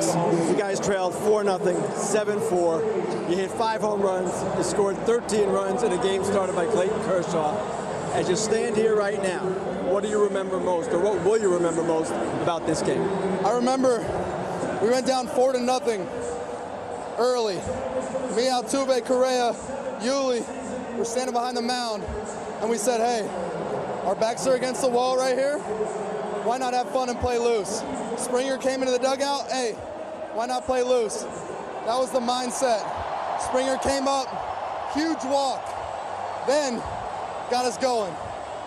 You guys trailed 4 0, 7 4. You hit five home runs. You scored 13 runs in a game started by Clayton Kershaw. As you stand here right now, what do you remember most, or what will you remember most about this game? I remember we went down 4 to nothing early. Me, Altuve, Correa, Yuli were standing behind the mound, and we said, hey, our backs are against the wall right here. Why not have fun and play loose? Springer came into the dugout. Hey, why not play loose? That was the mindset. Springer came up, huge walk. Then got us going.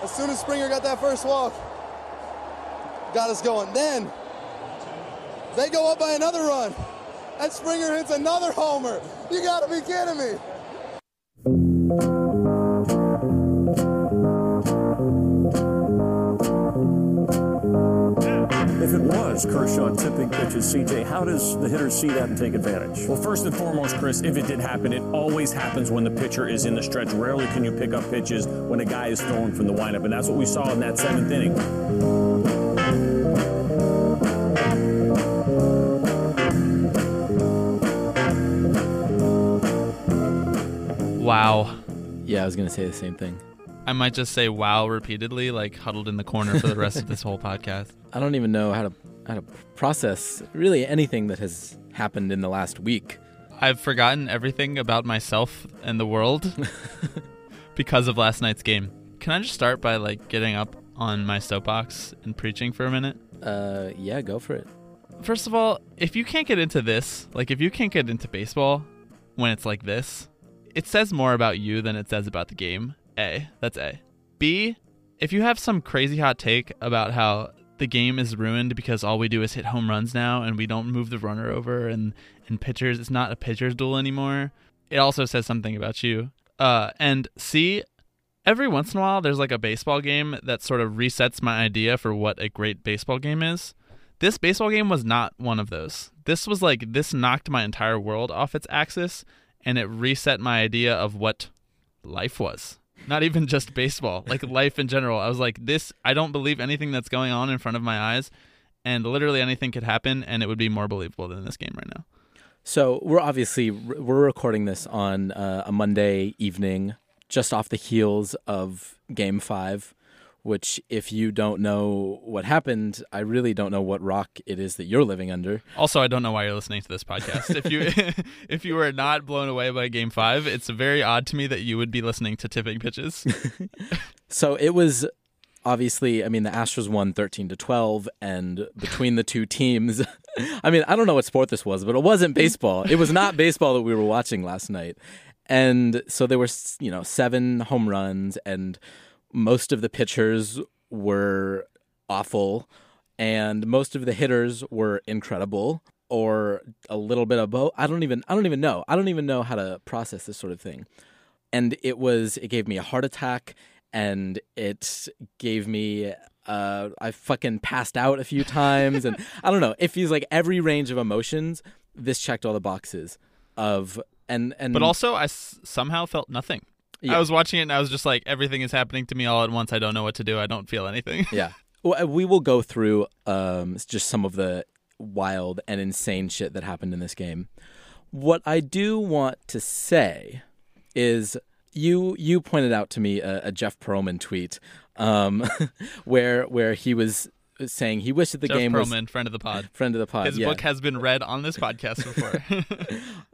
As soon as Springer got that first walk, got us going. Then they go up by another run. And Springer hits another homer. You gotta be kidding me. If Kershaw tipping pitches, CJ, how does the hitter see that and take advantage? Well, first and foremost, Chris, if it did happen, it always happens when the pitcher is in the stretch. Rarely can you pick up pitches when a guy is throwing from the windup, and that's what we saw in that seventh inning. Wow. Yeah, I was gonna say the same thing. I might just say wow repeatedly, like huddled in the corner for the rest of this whole podcast. I don't even know how to how to process really anything that has happened in the last week. I've forgotten everything about myself and the world because of last night's game. Can I just start by like getting up on my soapbox and preaching for a minute? Uh, yeah, go for it. First of all, if you can't get into this, like if you can't get into baseball when it's like this, it says more about you than it says about the game. A, that's A. B, if you have some crazy hot take about how the game is ruined because all we do is hit home runs now and we don't move the runner over and and pitchers it's not a pitcher's duel anymore. It also says something about you. Uh and C, every once in a while there's like a baseball game that sort of resets my idea for what a great baseball game is. This baseball game was not one of those. This was like this knocked my entire world off its axis and it reset my idea of what life was. Not even just baseball, like life in general. I was like, this, I don't believe anything that's going on in front of my eyes. And literally anything could happen and it would be more believable than this game right now. So we're obviously we're recording this on uh, a Monday evening, just off the heels of Game Five. Which, if you don't know what happened, I really don't know what rock it is that you're living under. Also, I don't know why you're listening to this podcast. If you if you were not blown away by Game Five, it's very odd to me that you would be listening to tipping pitches. so it was obviously, I mean, the Astros won 13 to 12, and between the two teams, I mean, I don't know what sport this was, but it wasn't baseball. It was not baseball that we were watching last night. And so there were, you know, seven home runs, and most of the pitchers were awful, and most of the hitters were incredible or a little bit of both. I don't even I don't even know. I don't even know how to process this sort of thing. And it was it gave me a heart attack and it gave me uh, I fucking passed out a few times, and I don't know. It feels like every range of emotions. This checked all the boxes of and and. But also, I s- somehow felt nothing. Yeah. I was watching it and I was just like, everything is happening to me all at once. I don't know what to do. I don't feel anything. yeah, well, we will go through um, just some of the wild and insane shit that happened in this game. What I do want to say is you you pointed out to me a, a Jeff Pearlman tweet um, where where he was saying he wished that the Jeff game Pearlman, was friend of the pod. friend of the pod. His yeah. book has been read on this podcast before.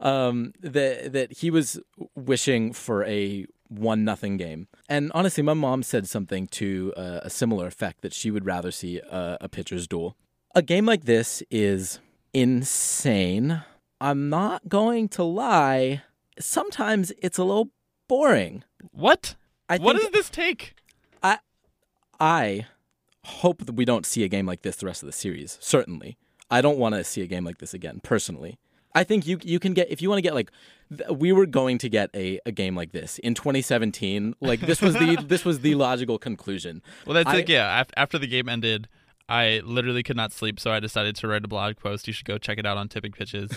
um, that that he was wishing for a one nothing game. And honestly, my mom said something to uh, a similar effect that she would rather see a, a pitcher's duel. A game like this is insane. I'm not going to lie. Sometimes it's a little boring. what? I what does this take? I I hope that we don't see a game like this the rest of the series. Certainly, I don't want to see a game like this again. Personally, I think you you can get if you want to get like we were going to get a, a game like this in 2017. Like this was the this was the logical conclusion. Well, that's I- like, yeah. After the game ended, I literally could not sleep, so I decided to write a blog post. You should go check it out on Tipping Pitches.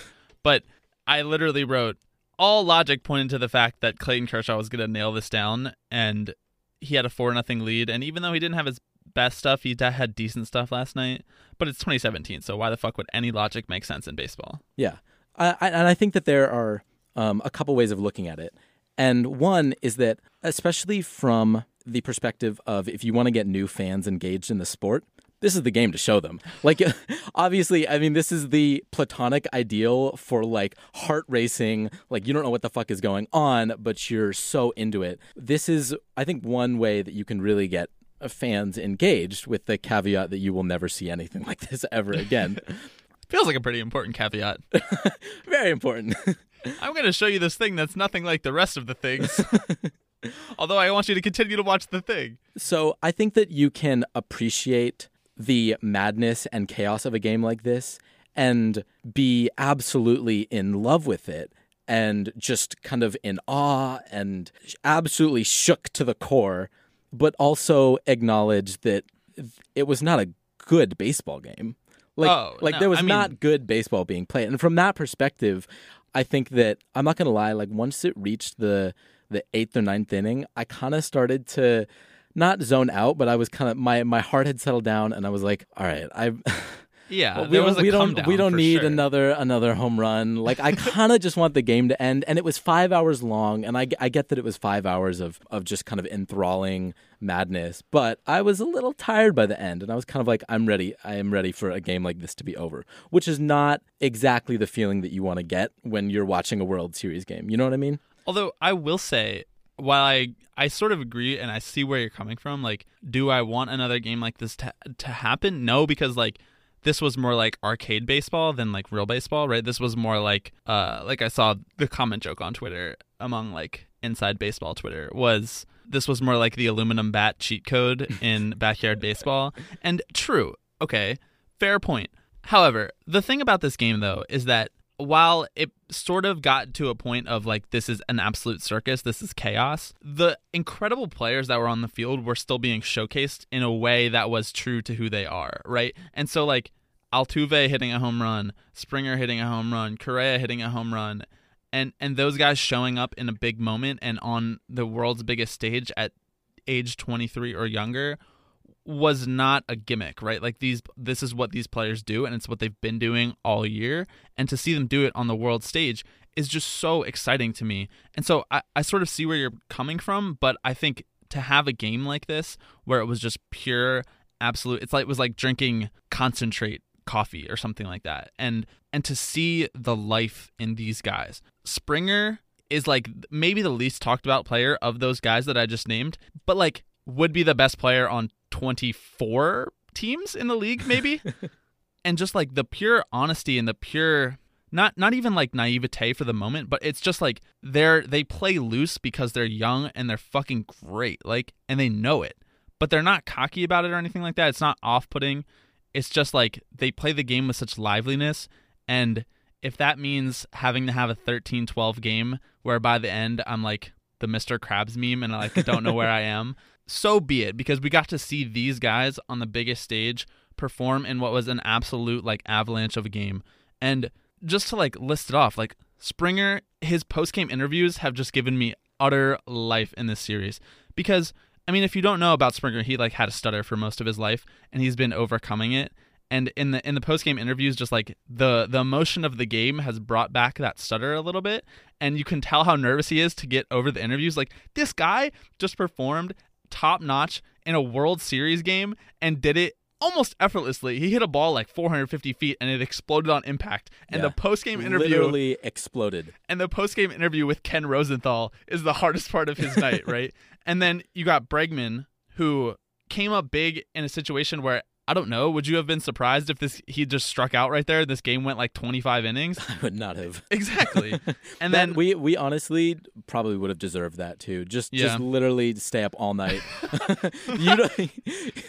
but I literally wrote all logic pointed to the fact that Clayton Kershaw was going to nail this down, and he had a four nothing lead. And even though he didn't have his best stuff. He had decent stuff last night, but it's 2017, so why the fuck would any logic make sense in baseball? Yeah, I, and I think that there are um, a couple ways of looking at it, and one is that especially from the perspective of if you want to get new fans engaged in the sport, this is the game to show them. Like, obviously, I mean, this is the platonic ideal for like heart racing. Like, you don't know what the fuck is going on, but you're so into it. This is, I think, one way that you can really get fans engaged with the caveat that you will never see anything like this ever again. Feels like a pretty important caveat. Very important. I'm going to show you this thing that's nothing like the rest of the things. Although I want you to continue to watch the thing. So I think that you can appreciate the madness and chaos of a game like this and be absolutely in love with it and just kind of in awe and absolutely shook to the core, but also acknowledge that it was not a good baseball game. Like, Oh, like no, there was I mean- not good baseball being played. And from that perspective, I think that I'm not gonna lie, like once it reached the the eighth or ninth inning, I kind of started to not zone out, but I was kind of my my heart had settled down, and I was like, all right, I. Yeah, we there was don't, we don't, we don't need sure. another another home run. Like I kind of just want the game to end, and it was five hours long, and I, I get that it was five hours of of just kind of enthralling madness, but I was a little tired by the end, and I was kind of like, I'm ready, I am ready for a game like this to be over, which is not exactly the feeling that you want to get when you're watching a World Series game. You know what I mean? Although I will say, while I I sort of agree and I see where you're coming from, like, do I want another game like this to to happen? No, because like this was more like arcade baseball than like real baseball, right? This was more like uh like I saw the comment joke on Twitter among like inside baseball Twitter was this was more like the aluminum bat cheat code in backyard baseball. And true, okay, fair point. However, the thing about this game though is that while it sort of got to a point of like this is an absolute circus, this is chaos, the incredible players that were on the field were still being showcased in a way that was true to who they are, right? And so like Altuve hitting a home run, Springer hitting a home run, Correa hitting a home run, and and those guys showing up in a big moment and on the world's biggest stage at age 23 or younger was not a gimmick, right? Like these this is what these players do and it's what they've been doing all year and to see them do it on the world stage is just so exciting to me. And so I, I sort of see where you're coming from, but I think to have a game like this where it was just pure absolute it's like it was like drinking concentrate coffee or something like that. And and to see the life in these guys. Springer is like maybe the least talked about player of those guys that I just named, but like would be the best player on 24 teams in the league maybe. and just like the pure honesty and the pure not not even like naivete for the moment, but it's just like they're they play loose because they're young and they're fucking great. Like and they know it. But they're not cocky about it or anything like that. It's not off-putting. It's just like they play the game with such liveliness and if that means having to have a 13-12 game where by the end I'm like the Mr. Krabs meme and I like don't know where I am, so be it because we got to see these guys on the biggest stage perform in what was an absolute like avalanche of a game. And just to like list it off, like Springer, his post-game interviews have just given me utter life in this series because I mean, if you don't know about Springer, he like had a stutter for most of his life and he's been overcoming it. And in the in the post game interviews, just like the the emotion of the game has brought back that stutter a little bit, and you can tell how nervous he is to get over the interviews. Like this guy just performed top notch in a World Series game and did it almost effortlessly. He hit a ball like 450 feet and it exploded on impact. And Yeah. the post game interview literally exploded. and the post game interview with Ken Rosenthal is the hardest part of his night, right? And then you got Bregman, who came up big in a situation where I don't know. Would you have been surprised if this he just struck out right there? This game went like 25 innings. I would not have. Exactly. And then we we honestly probably would have deserved that too. Just Yeah. just literally stay up all night. you don't,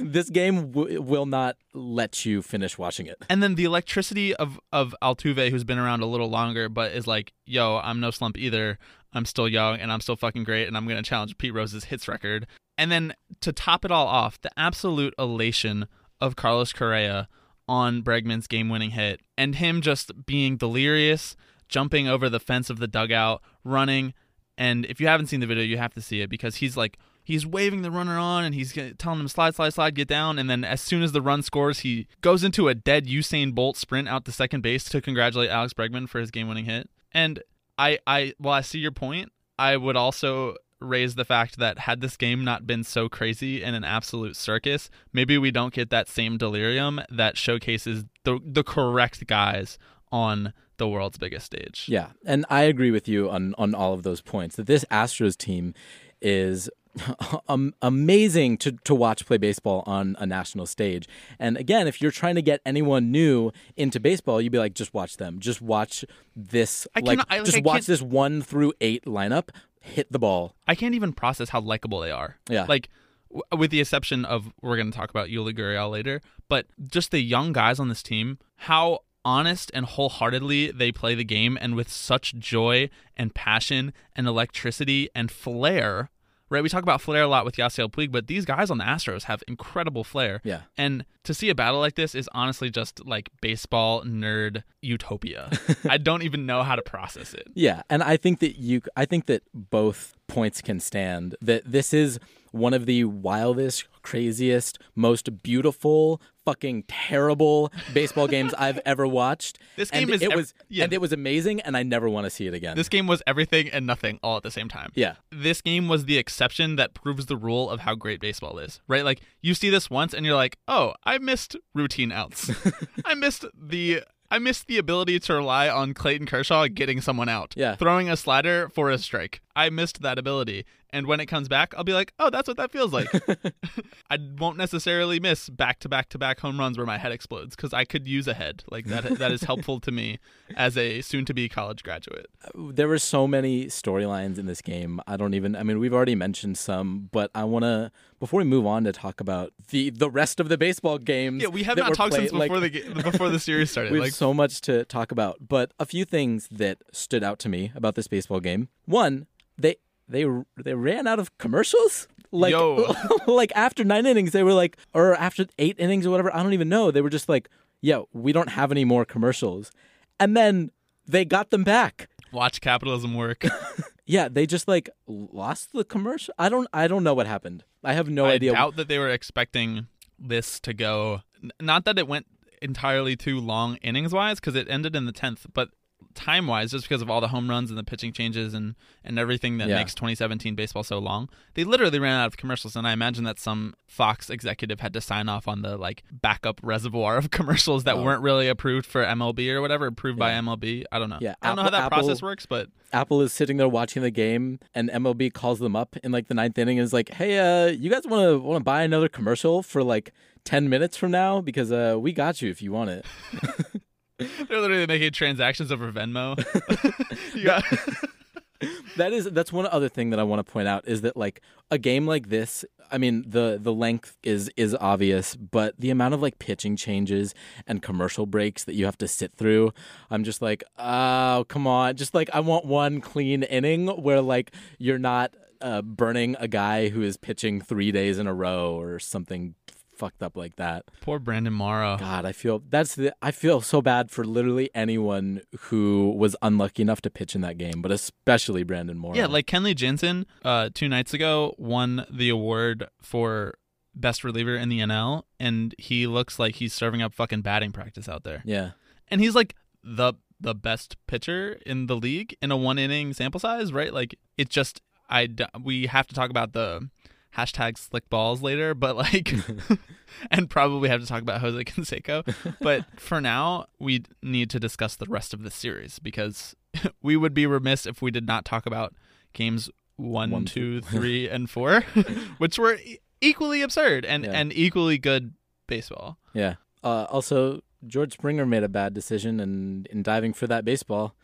this game w- will not let you finish watching it. and then the electricity of of Altuve, who's been around a little longer, but is like, yo, I'm no slump either. I'm still young and I'm still fucking great, and I'm gonna challenge Pete Rose's hits record. And then to top it all off, the absolute elation of Carlos Correa on Bregman's game-winning hit, and him just being delirious, jumping over the fence of the dugout, running. And if you haven't seen the video, you have to see it because he's like he's waving the runner on and he's telling him slide, slide, slide, get down. And then as soon as the run scores, he goes into a dead Usain Bolt sprint out to second base to congratulate Alex Bregman for his game-winning hit. And I, I, while I see your point, I would also raise the fact that had this game not been so crazy and an absolute circus, maybe we don't get that same delirium that showcases the the correct guys on the world's biggest stage. Yeah, and I agree with you on on all of those points. That this Astros team is um, amazing to, to watch play baseball on a national stage. And again, if you're trying to get anyone new into baseball, you'd be like, just watch them. Just watch this. I like, cannot- I- like, just I watch can't- this one through eight lineup hit the ball. I can't even process how likable they are. Yeah. Like, w- with the exception of, we're going to talk about Yuli Gurriel later, but just the young guys on this team, how honest and wholeheartedly they play the game and with such joy and passion and electricity and flair. Right, we talk about flair a lot with Yasiel Puig, but these guys on the Astros have incredible flair. Yeah. And to see a battle like this is honestly just like baseball nerd utopia. I don't even know how to process it. Yeah, and I think that you I think that both points can stand. That this is one of the wildest, craziest, most beautiful, fucking terrible baseball games I've ever watched. This And game is it ev- was yeah. and it was amazing and I never want to see it again. This game was everything and nothing all at the same time. Yeah. This game was the exception that proves the rule of how great baseball is, right? Like you see this once and you're like, "Oh, I missed routine outs. I missed the I missed the ability to rely on Clayton Kershaw getting someone out. Yeah. Throwing a slider for a strike. I missed that ability. And when it comes back, I'll be like, oh, that's what that feels like. I won't necessarily miss back to back to back home runs where my head explodes because I could use a head. Like that that is helpful to me as a soon to be college graduate. there were so many storylines in this game. I don't even. I mean, we've already mentioned some, but I want to before we move on to talk about the the rest of the baseball games. Yeah, we have not talked played, since like- before the ga- before the series started. We have like so much to talk about, but a few things that stood out to me about this baseball game. One, they they they ran out of commercials. Like like after nine innings, they were like, or after eight innings or whatever. I don't even know. They were just like, yeah, we don't have any more commercials, and then they got them back. watch capitalism work. Yeah, they just like lost the commercial. I don't I don't know what happened. I have no I idea. doubt that they were expecting this to go. Not that it went entirely too long innings wise, because it ended in the tenth, but time wise, just because of all the home runs and the pitching changes and and everything that Yeah. makes 2017 baseball so long, they literally ran out of commercials. And I imagine that some Fox executive had to sign off on the like backup reservoir of commercials that weren't really approved for MLB or whatever, approved by Oh. MLB. I don't know. Yeah, I don't know how Apple- that process works, but Apple is sitting there watching the game, and MLB calls them up in like the ninth inning and is like, "Hey, uh, you guys want to want to buy another commercial for like ten minutes from now because uh, we got you if you want it." they're literally making transactions over Venmo. got- that is that's one other thing that I want to point out is that like a game like this, I mean the the length is is obvious, but the amount of like pitching changes and commercial breaks that you have to sit through, I'm just like, oh come on, just like I want one clean inning where like you're not uh, burning a guy who is pitching three days in a row or something fucked up like that. Poor Brandon Morrow. God, I feel that's the I feel so bad for literally anyone who was unlucky enough to pitch in that game, but especially Brandon Morrow. Yeah, like Kenley Jansen, uh, two nights ago won the award for best reliever in the NL, and he looks like he's serving up fucking batting practice out there. yeah. And he's like the the best pitcher in the league in a one inning sample size, right? Like it just I we have to talk about the hashtag slick balls later, but like and probably have to talk about Jose Canseco. But for now, we need to discuss the rest of the series because we would be remiss if we did not talk about games one, One, two, three, and four, which were e- equally absurd and, Yeah. and equally good baseball. Yeah. Uh, also, George Springer made a bad decision and in diving for that baseball,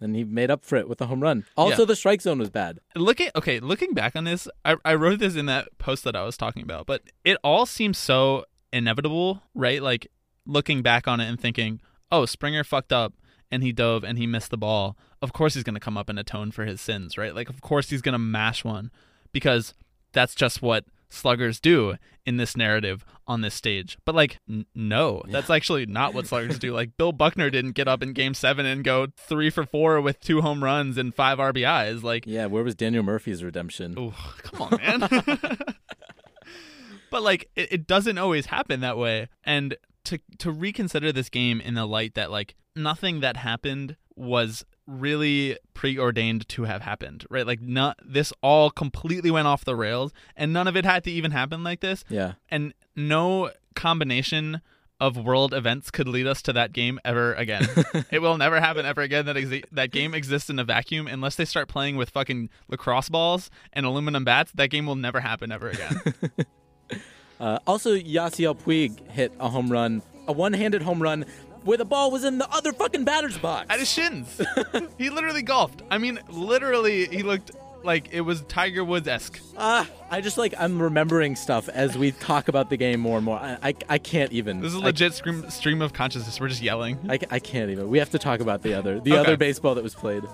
and he made up for it with a home run. Also, Yeah. the strike zone was bad. looking okay looking back on this I, I wrote this in that post that i was talking about but it all seems so inevitable right like looking back on it and thinking oh springer fucked up and he dove and he missed the ball of course he's going to come up and atone for his sins right like of course he's going to mash one because that's just what sluggers do in this narrative on this stage. But like, n- no, that's actually not what sluggers do. Like, Bill Buckner didn't get up in Game Seven and go three for four with two home runs and five RBIs. Like, Yeah, where was Daniel Murphy's redemption? Ooh, come on, man. but like, it, it doesn't always happen that way. And to to reconsider this game in the light that like nothing that happened was really preordained to have happened, right? Like, not this all completely went off the rails, and none of it had to even happen like this. Yeah. And no combination of world events could lead us to that game ever again. it will never happen ever again. That exi- that game exists in a vacuum unless they start playing with fucking lacrosse balls and aluminum bats. That game will never happen ever again. Uh, also, Yasiel Puig hit a home run, a one-handed home run, where the ball was in the other fucking batter's box. At his shins. he literally golfed. I mean, literally, he looked like it was Tiger Woods esque. Ah, I just like I'm remembering stuff as we talk about the game more and more. I I, I can't even. This is a I- legit stream, stream of consciousness. We're just yelling. I, I can't even. We have to talk about the other the Okay. other baseball that was played.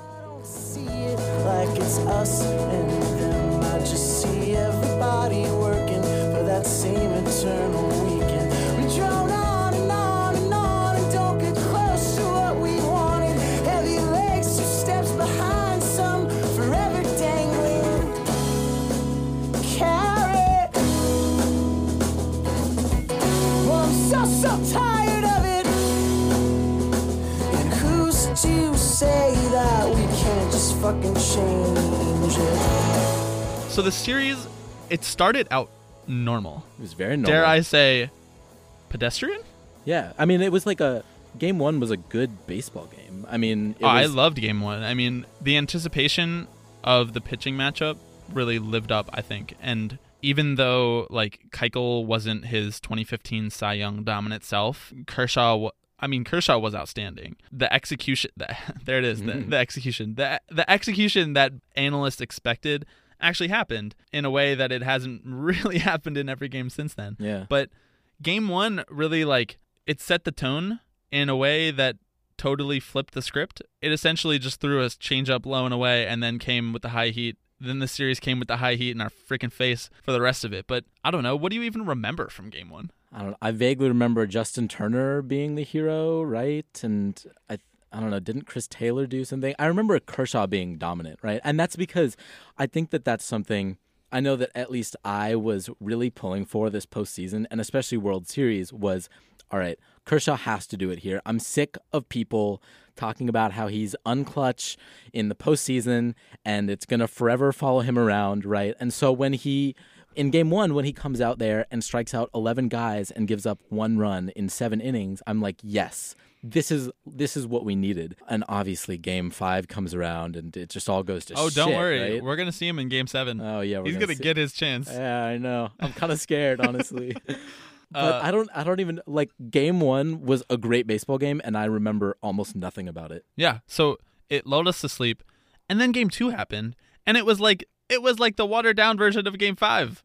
see it like it's us and them. I just see everybody working for that same eternal Well, I'm so, so tired of it. And who's to say that we can't just fucking change it? So the series, it started out normal. It was very normal. Dare I say, pedestrian? Yeah, I mean, it was like a game one was a good baseball game. I mean, it Oh, I loved game one. I mean, the anticipation of the pitching matchup really lived up, I think. And even though like Keuchel wasn't his 2015 Cy Young dominant self, Kershaw. I mean, Kershaw was outstanding. The execution, the, there it is, the, mm-hmm. the execution, the the execution that analysts expected actually happened in a way that it hasn't really happened in every game since then. Yeah. But game one really like it set the tone in a way that totally flipped the script. It essentially just threw a change up low and away and then came with the high heat. Then the series came with the high heat in our freaking face for the rest of it. But I don't know. What do you even remember from game one? I don't. I vaguely remember Justin Turner being the hero, right? And I, I don't know. Didn't Chris Taylor do something? I remember Kershaw being dominant, right? And that's because I think that that's something. I know that at least I was really pulling for this postseason, and especially World Series. Was all right. Kershaw has to do it here. I'm sick of people talking about how he's unclutch in the postseason, and it's gonna forever follow him around, right? And so when he in game one, when he comes out there and strikes out 11 guys and gives up one run in seven innings, I'm like, yes, this is this is what we needed. And obviously, game five comes around and it just all goes to Oh, don't shit, worry. right? We're gonna see him in game seven. Oh yeah, we're He's gonna gonna see- get his chance. Yeah, I know. I'm kind of scared, honestly. but Uh, I don't. I don't even like. Game one was a great baseball game, and I remember almost nothing about it. Yeah. So it lulled us to sleep, and then game two happened, and it was like it was like the watered down version of game five.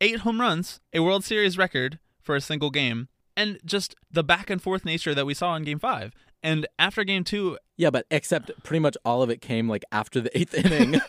Eight home runs, a World Series record for a single game, and just the back and forth nature that we saw in game five. And after game two, Yeah, but except pretty much all of it came like after the eighth inning.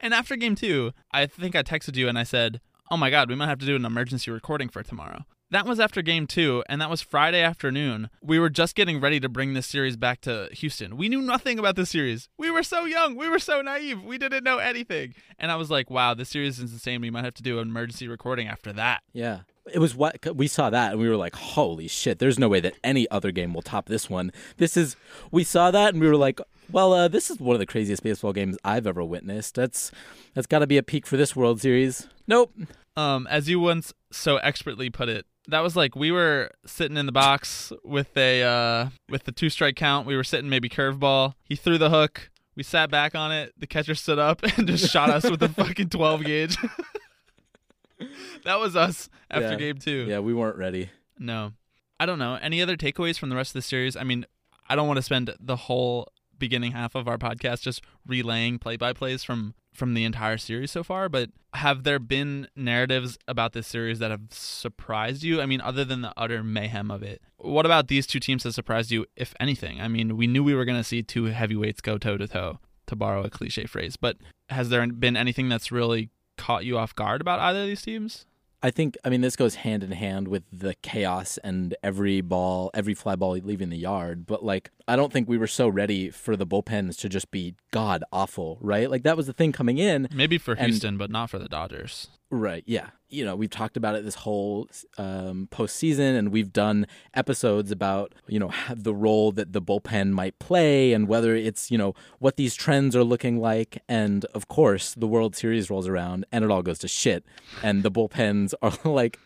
and after game two, I think I texted you and I said, "Oh my God, we might have to do an emergency recording for tomorrow." That was after game two, and that was Friday afternoon. We were just getting ready to bring this series back to Houston. We knew nothing about this series. We were so young. We were so naive. We didn't know anything. And I was like, wow, this series is insane. We might have to do an emergency recording after that. Yeah. It was what we saw that and we were like, holy shit, there's no way that any other game will top this one. This is, we saw that and we were like, well, uh, this is one of the craziest baseball games I've ever witnessed. That's, that's got to be a peak for this World Series. Nope. Um, as you once so expertly put it, that was like we were sitting in the box with a uh, with the two strike count. We were sitting maybe curveball. He threw the hook. We sat back on it. The catcher stood up and just shot us with a fucking twelve gauge. that was us after Yeah. game two. Yeah, we weren't ready. No, I don't know. Any other takeaways from the rest of the series? I mean, I don't want to spend the whole beginning half of our podcast just relaying play-by-plays from from the entire series so far, but have there been narratives about this series that have surprised you? I mean, other than the utter mayhem of it, what about these two teams that surprised you, if anything? I mean, we knew we were going to see two heavyweights go toe to toe, to borrow a cliche phrase, but has there been anything that's really caught you off guard about either of these teams? I think I mean this goes hand in hand with the chaos and every ball, every fly ball leaving the yard. But like, I don't think we were so ready for the bullpens to just be god awful, right? Like that was the thing coming in. Maybe for And- Houston, but not for the Dodgers. Right. Yeah. You know, we've talked about it this whole um, postseason, and we've done episodes about you know the role that the bullpen might play, and whether it's you know what these trends are looking like. And of course, the World Series rolls around, and it all goes to shit. And the bullpens are like,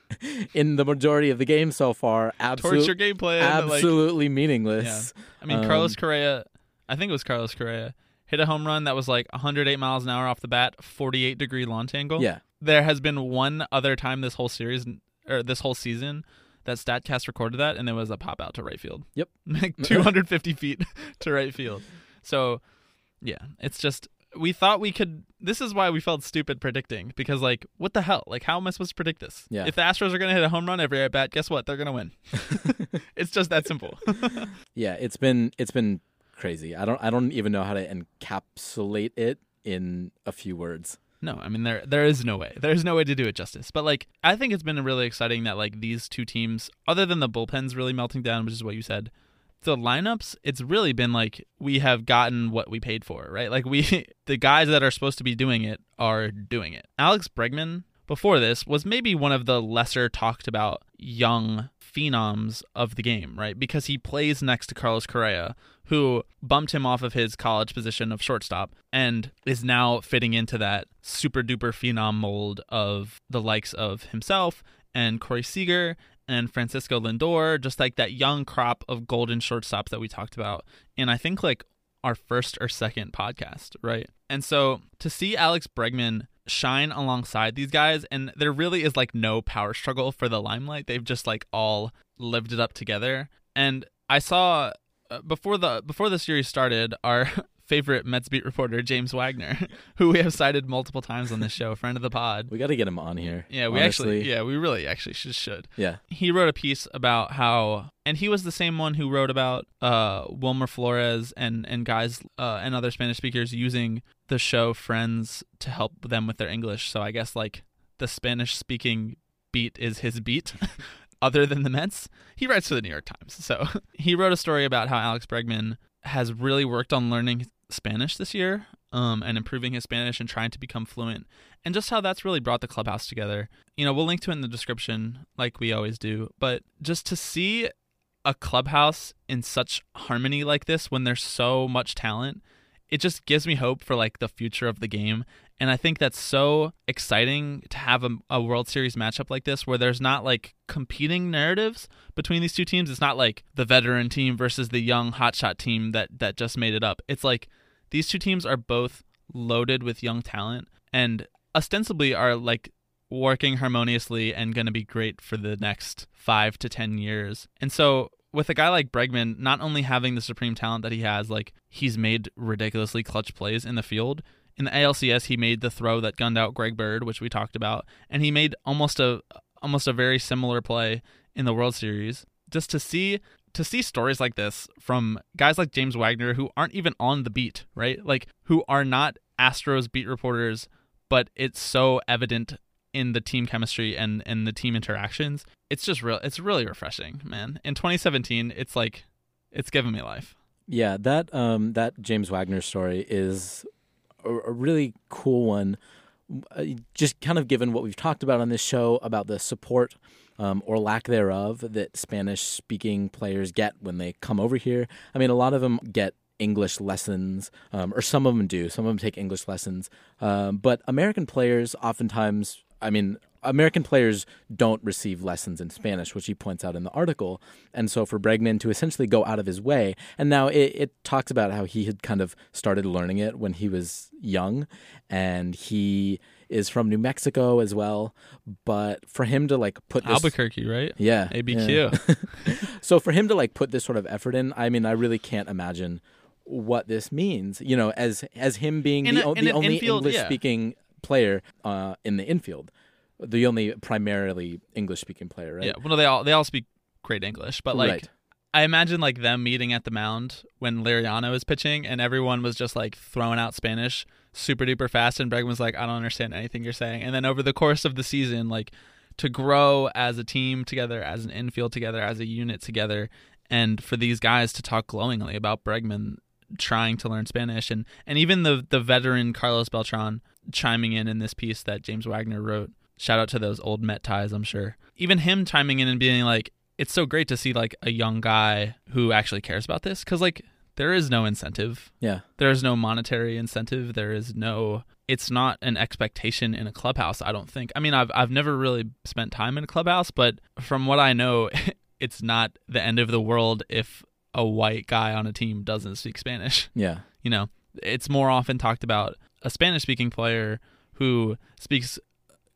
in the majority of the game so far, absolutely, Torture game plan. like- absolutely meaningless. I mean, Um, Carlos Correa, I think it was Carlos Correa, hit a home run that was like 108 miles an hour off the bat, 48 degree launch angle. Yeah. There has been one other time this whole series or this whole season that Statcast recorded that, and there was a pop out to right field. Yep. like 250 feet to right field. So, yeah, it's just we thought we could. This is why we felt stupid predicting because, like, what the hell? Like, how am I supposed to predict this? Yeah. If the Astros are going to hit a home run every at bat, guess what? They're going to win. it's just that simple. Yeah, it's been it's been crazy. I don't I don't even know how to encapsulate it in a few words. No, I mean there there is no way. There is no way to do it justice. But like I think it's been really exciting that like these two teams, other than the bullpens really melting down, which is what you said, the lineups, it's really been like we have gotten what we paid for, right? Like we the guys that are supposed to be doing it are doing it. Alex Bregman before this was maybe one of the lesser talked about young phenoms of the game, right? Because he plays next to Carlos Correa, who bumped him off of his college position of shortstop and is now fitting into that super duper phenom mold of the likes of himself and Corey Seager and Francisco Lindor, just like that young crop of golden shortstops that we talked about. And I think like our first or second podcast, right? And so to see Alex Bregman shine alongside these guys, and there really is like no power struggle for the limelight. They've just like all lived it up together. And I saw uh, before the before the series started, our favorite Mets beat reporter James Wagner, who we have cited multiple times on this show, friend of the pod. We got to get him on here. Yeah, we honestly. actually, yeah, we really actually should. should yeah. he wrote a piece about how and he was the same one who wrote about uh Wilmer Flores and and guys uh, and other Spanish speakers using the show Friends to help them with their English. So I guess like the Spanish speaking beat is his beat. Other than the Mets, he writes for the New York Times. So he wrote a story about how Alex Bregman has really worked on learning Spanish this year um, and improving his Spanish and trying to become fluent, and just how that's really brought the clubhouse together. You know, we'll link to it in the description, like we always do. But just to see a clubhouse in such harmony like this when there's so much talent, it just gives me hope for like the future of the game. And I think that's so exciting to have a, a World Series matchup like this where there's not like competing narratives between these two teams. It's not like the veteran team versus the young hotshot team that that just made it up. It's like these two teams are both loaded with young talent and ostensibly are like working harmoniously and going to be great for the next five to ten years. And so with a guy like Bregman, not only having the supreme talent that he has, like he's made ridiculously clutch plays in the field. In the ALCS, he made the throw that gunned out Greg Bird, which we talked about, and he made almost a almost a very similar play in the World Series. Just to see to see stories like this from guys like James Wagner who aren't even on the beat, right? Like who are not Astros beat reporters, but it's so evident in the team chemistry and and the team interactions. It's just real it's really refreshing, man. In 2017, it's like it's given me life. Yeah, that um, that James Wagner story is a, a really cool one. Uh, Just kind of given what we've talked about on this show about the support um, or lack thereof that Spanish-speaking players get when they come over here. I mean, a lot of them get English lessons, um, or some of them do. Some of them take English lessons, um, but American players oftentimes, I mean, American players don't receive lessons in Spanish, which he points out in the article. And so for Bregman to essentially go out of his way, and now it, it talks about how he had kind of started learning it when he was young, and he is from New Mexico as well. But for him to like put this, Albuquerque, right? yeah, ABQ. yeah. so for him to like put this sort of effort in, I mean, I really can't imagine what this means. You know, as as him being In the, a- o- the only English yeah. speaking player uh, in the infield, the only primarily English speaking player, right? Yeah, well, they all they all speak great English, but like Right. I imagine like them meeting at the mound when Liriano is pitching and everyone was just like throwing out Spanish super duper fast and Bregman's like, I don't understand anything you're saying. And then over the course of the season, like to grow as a team together, as an infield together, as a unit together, and for these guys to talk glowingly about Bregman trying to learn Spanish and, and even the the veteran Carlos Beltran chiming in in this piece that James Wagner wrote. Shout out to those old Met ties, I'm sure. Even him chiming in and being like, it's so great to see like a young guy who actually cares about this because like there is no incentive. Yeah. there is no monetary incentive. There is no it's not an expectation in a clubhouse i don't think. I mean i've, I've never really spent time in a clubhouse but from what i know it's not the end of the world if a white guy on a team doesn't speak spanish. Yeah. you know it's more often talked about a spanish speaking player who speaks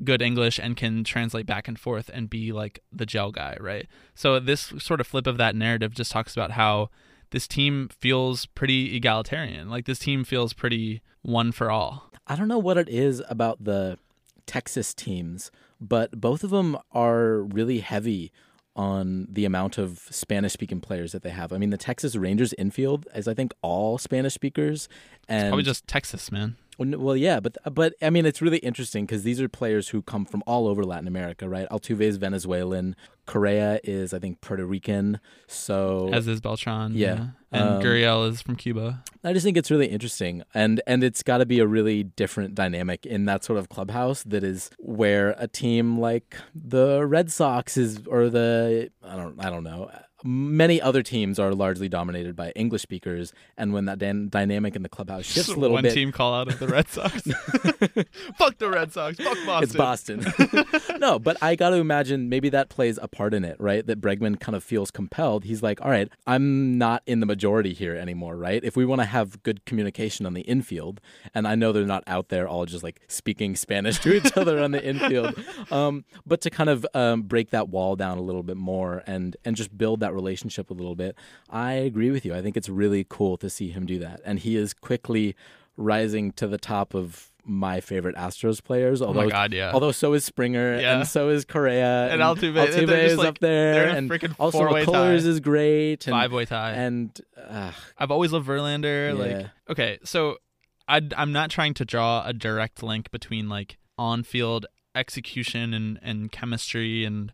good english and can translate back and forth and be like the gel guy right? So this sort of flip of that narrative just talks about how this team feels pretty egalitarian like this team feels pretty one for all I don't know what it is about the Texas teams, but both of them are really heavy on the amount of Spanish speaking players that they have. I mean, the Texas Rangers infield is, I think, all Spanish speakers. And probably just texas man Well, yeah, but but I mean, it's really interesting because these are players who come from all over Latin America, right? Altuve is Venezuelan, Correa is, I think, Puerto Rican. So as is beltran Yeah. and Um, gurriel is from cuba I just think it's really interesting, and and it's got to be a really different dynamic in that sort of clubhouse that is where a team like the Red Sox is, or the I don't I don't know. Many other teams are largely dominated by English speakers, and when that dan- dynamic in the clubhouse shifts a little one bit, team call out of the red sox fuck the red sox fuck boston It's Boston. no, but I got to imagine maybe that plays a part in it, right? That Bregman kind of feels compelled. He's like, all right, I'm not in the majority here anymore, right? If we want to have good communication on the infield, and I know they're not out there all just like speaking Spanish to each other on the infield, um, but to kind of um, break that wall down a little bit more and and just build that relationship a little bit, I agree with you. I think it's really cool to see him do that, and he is quickly rising to the top of my favorite Astros players. Although, Oh my God, yeah. Although so is Springer, Yeah. and so is Correa, And Altuve. Altuve is like- up there, they're in a and also McCullers tie. is great, and, five way tie and uh, I've always loved Verlander. Yeah. Like, okay, so I, I'm not trying to draw a direct link between like on-field execution and and chemistry and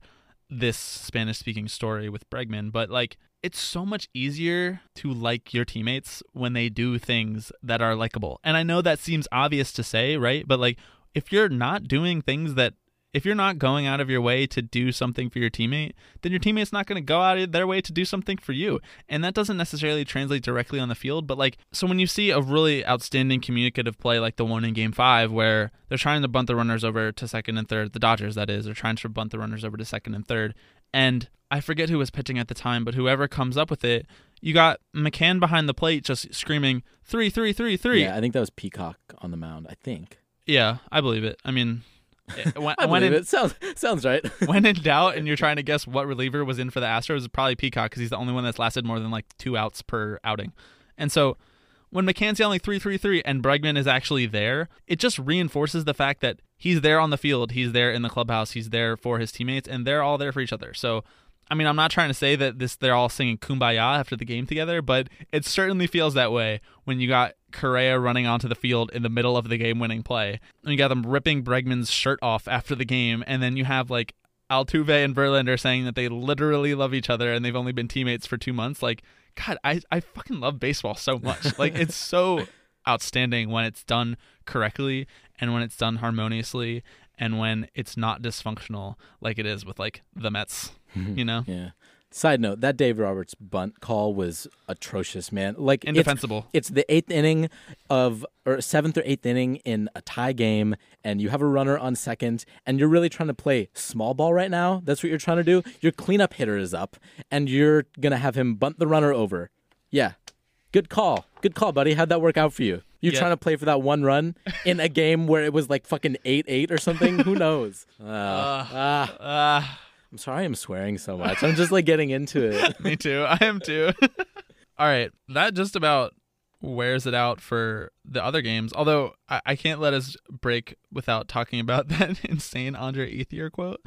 this Spanish-speaking story with Bregman, but like it's so much easier to like your teammates when they do things that are likable. And I know that seems obvious to say, right? But like if you're not doing things that if you're not going out of your way to do something for your teammate, then your teammate's not going to go out of their way to do something for you. And that doesn't necessarily translate directly on the field, but like, so when you see a really outstanding communicative play like the one in game five, where they're trying to bunt the runners over to second and third, the Dodgers, that is, they're trying to bunt the runners over to second and third. And I forget who was pitching at the time, but whoever comes up with it, you got McCann behind the plate just screaming, three, three, three, three. yeah, I think that was Peacock on the mound. I think. Yeah, I believe it. I mean, when, I when in, it sounds sounds right. when in doubt and you're trying to guess what reliever was in for the Astros, it's probably Peacock because he's the only one that's lasted more than like two outs per outing. And so when McCann's yelling three three three and Bregman is actually there, it just reinforces the fact that he's there on the field, he's there in the clubhouse, he's there for his teammates, and they're all there for each other. So I mean, I'm not trying to say that this they're all singing "Kumbaya" after the game together, but it certainly feels that way when you got Correa running onto the field in the middle of the game-winning play, and you got them ripping Bregman's shirt off after the game, and then you have like Altuve and Verlander saying that they literally love each other and they've only been teammates for two months. Like, God, I I fucking love baseball so much. like, it's so outstanding when it's done correctly and when it's done harmoniously and when it's not dysfunctional like it is with like the Mets. You know, Yeah. Side note: That Dave Roberts bunt call was atrocious, man. Like Indefensible. It's, the eighth inning of or seventh or eighth inning in a tie game, and you have a runner on second, and you're really trying to play small ball right now. That's what you're trying to do. Your cleanup hitter is up, and you're gonna have him bunt the runner over. Yeah. Good call. Good call, buddy. How'd that work out for you? You're trying to play for that one run in a game where it was like fucking 8 8 or something? Who knows? Uh, ah. uh, I'm sorry I'm swearing so much. I'm just like getting into it. me too. I am too. All right, that just about wears it out for the other games. Although I, I can't let us break without talking about that insane Andre Ethier quote.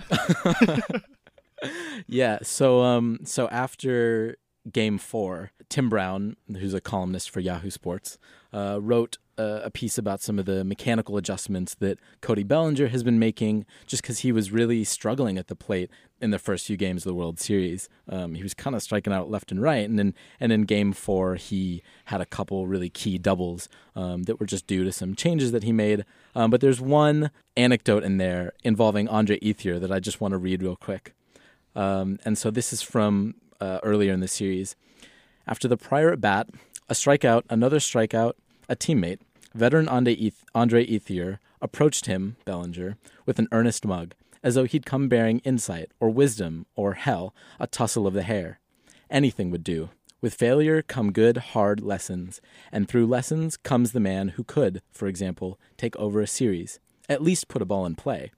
yeah. So um so after game four, Tim Brown, who's a columnist for Yahoo Sports, uh, wrote a piece about some of the mechanical adjustments that Cody Bellinger has been making just because he was really struggling at the plate in the first few games of the World Series. Um, he was kind of striking out left and right, and then and in Game Four he had a couple really key doubles um, that were just due to some changes that he made. Um, but there's one anecdote in there involving Andre Ethier that I just want to read real quick. Um, and so this is from uh, earlier in the series. After the prior at bat, a strikeout, another strikeout, a teammate, veteran Andre, Ethier, approached him, Bellinger, with an earnest mug, as though he'd come bearing insight or wisdom or, hell, a tussle of the hair. Anything would do. With failure come good, hard lessons, and through lessons comes the man who could, for example, take over a series, at least put a ball in play.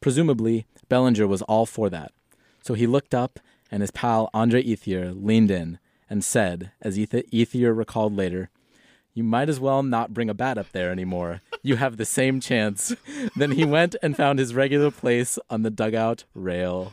Presumably, Bellinger was all for that. So he looked up, and his pal Andre Ethier leaned in and said, as Ethier recalled later, You might as well not bring a bat up there anymore. You have the same chance. then he went and found his regular place on the dugout rail.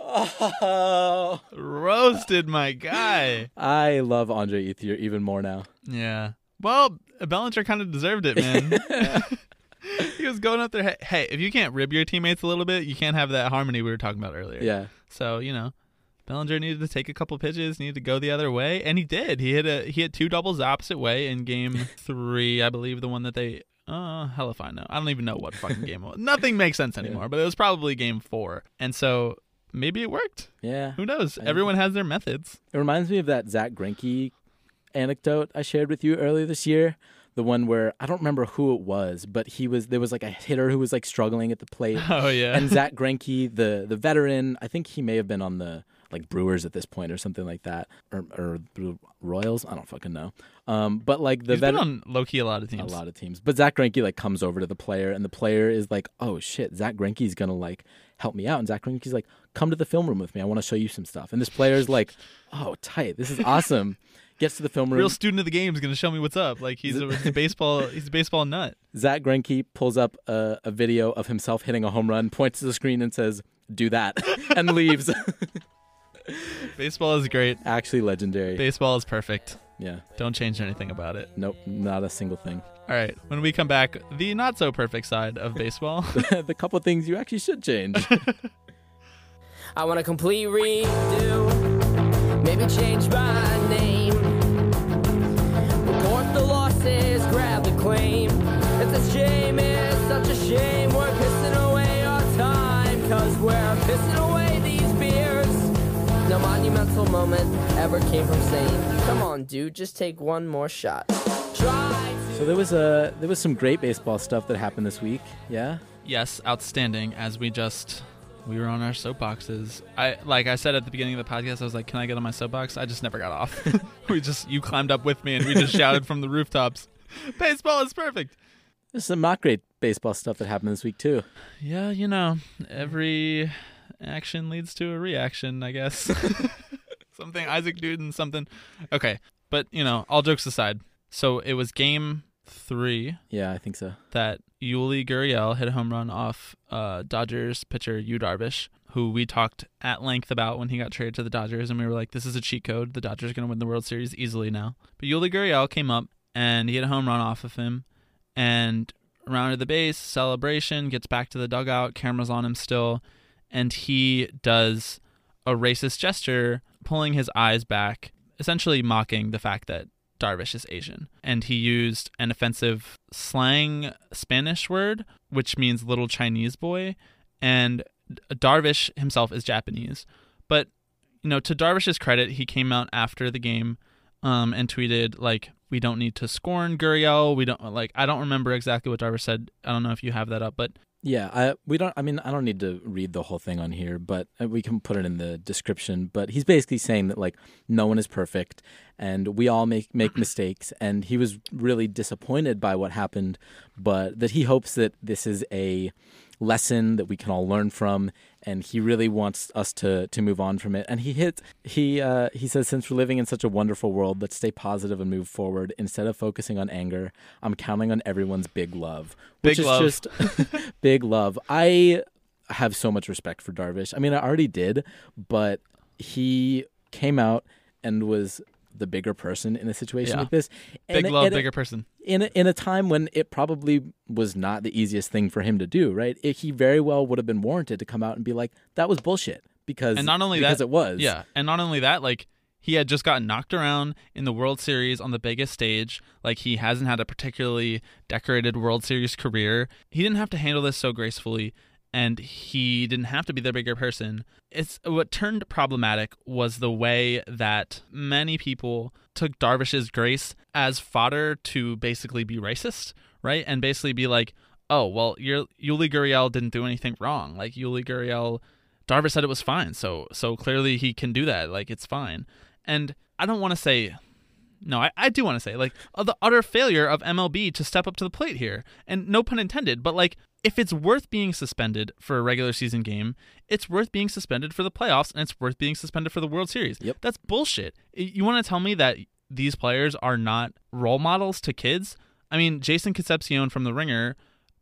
Oh, Roasted my guy. I love Andre Ethier even more now. Yeah. Well, Bellinger kind of deserved it, man. he was going up there. Hey, hey, if you can't rib your teammates a little bit, you can't have that harmony we were talking about earlier. Yeah. So you know, Bellinger needed to take a couple pitches, needed to go the other way, and he did. He hit a he hit two doubles opposite way in game three, I believe, the one that they. Uh, hell if I know. I don't even know what fucking game it was. Nothing makes sense anymore. But it was probably game four, and so maybe it worked. Yeah. Who knows? Everyone has their methods. It reminds me of that Zack Greinke anecdote I shared with you earlier this year. The one where I don't remember who it was, but he was there was like a hitter who was like struggling at the plate. Oh yeah. and Zack Greinke, the the veteran, I think he may have been on the like Brewers at this point or something like that, or, or Royals. I don't fucking know. Um, but like the He's been on low key a lot of teams, a lot of teams. But Zack Greinke like comes over to the player, and the player is like, "Oh shit, Zack Greinke's gonna like help me out." And Zack Greinke's like, "Come to the film room with me. I want to show you some stuff." And this player is like, "Oh, tight. This is awesome." Gets to the film room. Real student of the game is going to show me what's up. Like he's a, he's a baseball he's a baseball nut. Zack Greinke pulls up a, a video of himself hitting a home run, points to the screen, and says, "Do that," and leaves. Baseball is great. Actually, legendary. Baseball is perfect. yeah. Don't change anything about it. Nope. Not a single thing. All right. When we come back, the not so perfect side of baseball. the couple things you actually should change. I want a complete redo. Maybe change my name. Report the losses, grab the claim. It's a shame, it's such a shame. We're pissing away our time, cause we're pissing away these beers. No monumental moment ever came from saying, Come on, dude, just take one more shot. Try so there was a there was some great baseball stuff that happened this week. Yeah. yes, outstanding. As we just we were on our soapboxes. I like I said at the beginning of the podcast, I was like, "Can I get on my soapbox?" I just never got off. we just you climbed up with me and we just shouted from the rooftops. Baseball is perfect. There's some not great baseball stuff that happened this week too. Yeah, you know, every action leads to a reaction, I guess. something Isaac Newton, something. Okay, but you know, all jokes aside, so it was game three Yeah, I think so. that Yuli Gurriel hit a home run off uh, Dodgers pitcher Yu Darvish, who we talked at length about when he got traded to the Dodgers, and we were like, "This is a cheat code. The Dodgers are going to win the World Series easily now." But Yuli Gurriel came up and he hit a home run off of him, and rounded the base, celebration, gets back to the dugout, cameras on him still, and he does a racist gesture, pulling his eyes back, essentially mocking the fact that Darvish is Asian. And he used an offensive slang Spanish word, which means little Chinese boy. And Darvish himself is Japanese. But, you know, to Darvish's credit, he came out after the game um, and tweeted, like, we don't need to scorn Gurriel. We don't, like, I don't remember exactly what Darvish said. I don't know if you have that up, but Yeah, I we don't. I mean, I don't need to read the whole thing on here, but uh, we can put it in the description. But he's basically saying that like no one is perfect, and we all make make mistakes. And he was really disappointed by what happened, but that he hopes that this is a lesson that we can all learn from and he really wants us to to move on from it. And he hit he uh he says since we're living in such a wonderful world let's stay positive and move forward. Instead of focusing on anger i'm counting on everyone's big love. Which Big is love. just big love. I have so much respect for darvish. I mean i already did but he came out and was the bigger person in a situation Yeah. like this. Big And- love, and it- bigger person. in a, in a time when it probably was not the easiest thing for him to do, right? It, he very well would have been warranted to come out and be like, "That was bullshit," because And not only because that, it was, Yeah, and not only that, like he had just gotten knocked around in the World Series on the biggest stage. Like he hasn't had a particularly decorated World Series career. He didn't have to handle this so gracefully, and he didn't have to be the bigger person. It's what turned problematic was the way that many people took Darvish's grace as fodder to basically be racist, right? And basically be like, "Oh, well, your Yuli Gurriel didn't do anything wrong. Like Yuli Gurriel Darvish said it was fine, so so clearly he can do that. Like it's fine. And I don't want to say no, I, I do want to say like uh, the utter failure of MLB to step up to the plate here. And no pun intended, but like if it's worth being suspended for a regular season game, it's worth being suspended for the playoffs and it's worth being suspended for the World Series. Yep. That's bullshit. You want to tell me that these players are not role models to kids? I mean, Jason Concepcion from The Ringer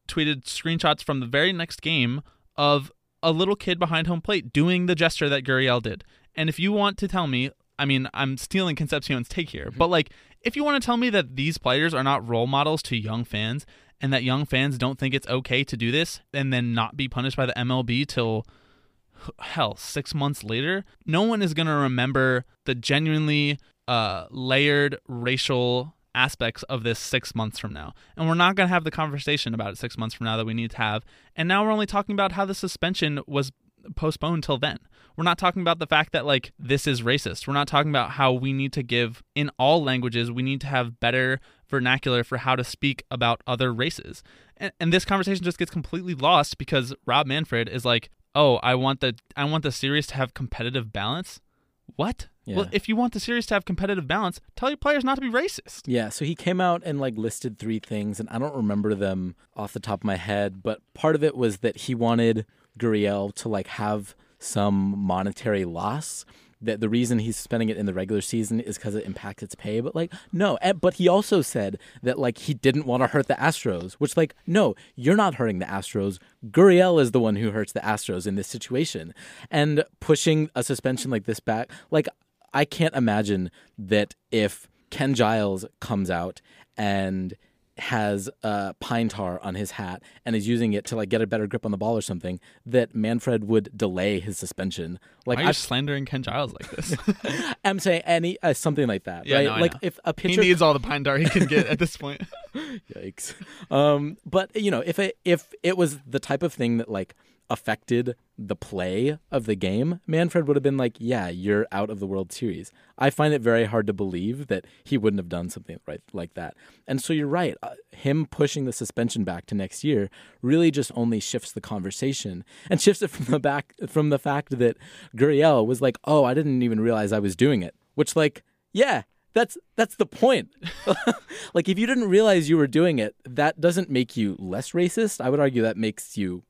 tweeted screenshots from the very next game of a little kid behind home plate doing the gesture that Gurriel did. And if you want to tell me, I mean, I'm stealing Concepcion's take here, but like, if you want to tell me that these players are not role models to young fans and that young fans don't think it's okay to do this and then not be punished by the MLB till hell six months later no one is going to remember the genuinely uh, layered racial aspects of this six months from now. And we're not going to have the conversation about it six months from now that we need to have. And now we're only talking about how the suspension was postponed till then. We're not talking about the fact that like this is racist. We're not talking about how we need to give in all languages we need to have better vernacular for how to speak about other races. And, and this conversation just gets completely lost because rob manfred is like oh i want the i want the series to have competitive balance? What? Well if you want the series to have competitive balance tell your players not to be racist. Yeah, so he came out and like listed three things, and I don't remember them off the top of my head, but part of it was that he wanted Gurriel to like have some monetary loss. That the reason he's spending it in the regular season is because it impacts its pay, but like no. eh, But he also said that like he didn't want to hurt the Astros, which like no, you're not hurting the Astros. Gurriel is the one who hurts the Astros in this situation, and pushing a suspension like this back, like I can't imagine that if Ken Giles comes out and has uh, pine tar on his hat and is using it to like get a better grip on the ball or something, that Manfred would delay his suspension. Like why are you I, slandering ken giles like this I'm saying, any uh, something like that, Yeah, right? no, like if a he needs all the pine tar he can get at this point Yikes. Um, but you know, if it if it was the type of thing that like affected the play of the game, Manfred would have been like, "Yeah, you're out of the World Series." I find it very hard to believe that he wouldn't have done something right like that. And so you're right. Uh, him pushing the suspension back to next year really just only shifts the conversation and shifts it from the back from the fact that Gurriel was like, "Oh, I didn't even realize I was doing it," which like, yeah. That's that's the point. like if you didn't realize you were doing it, that doesn't make you less racist. I would argue that makes you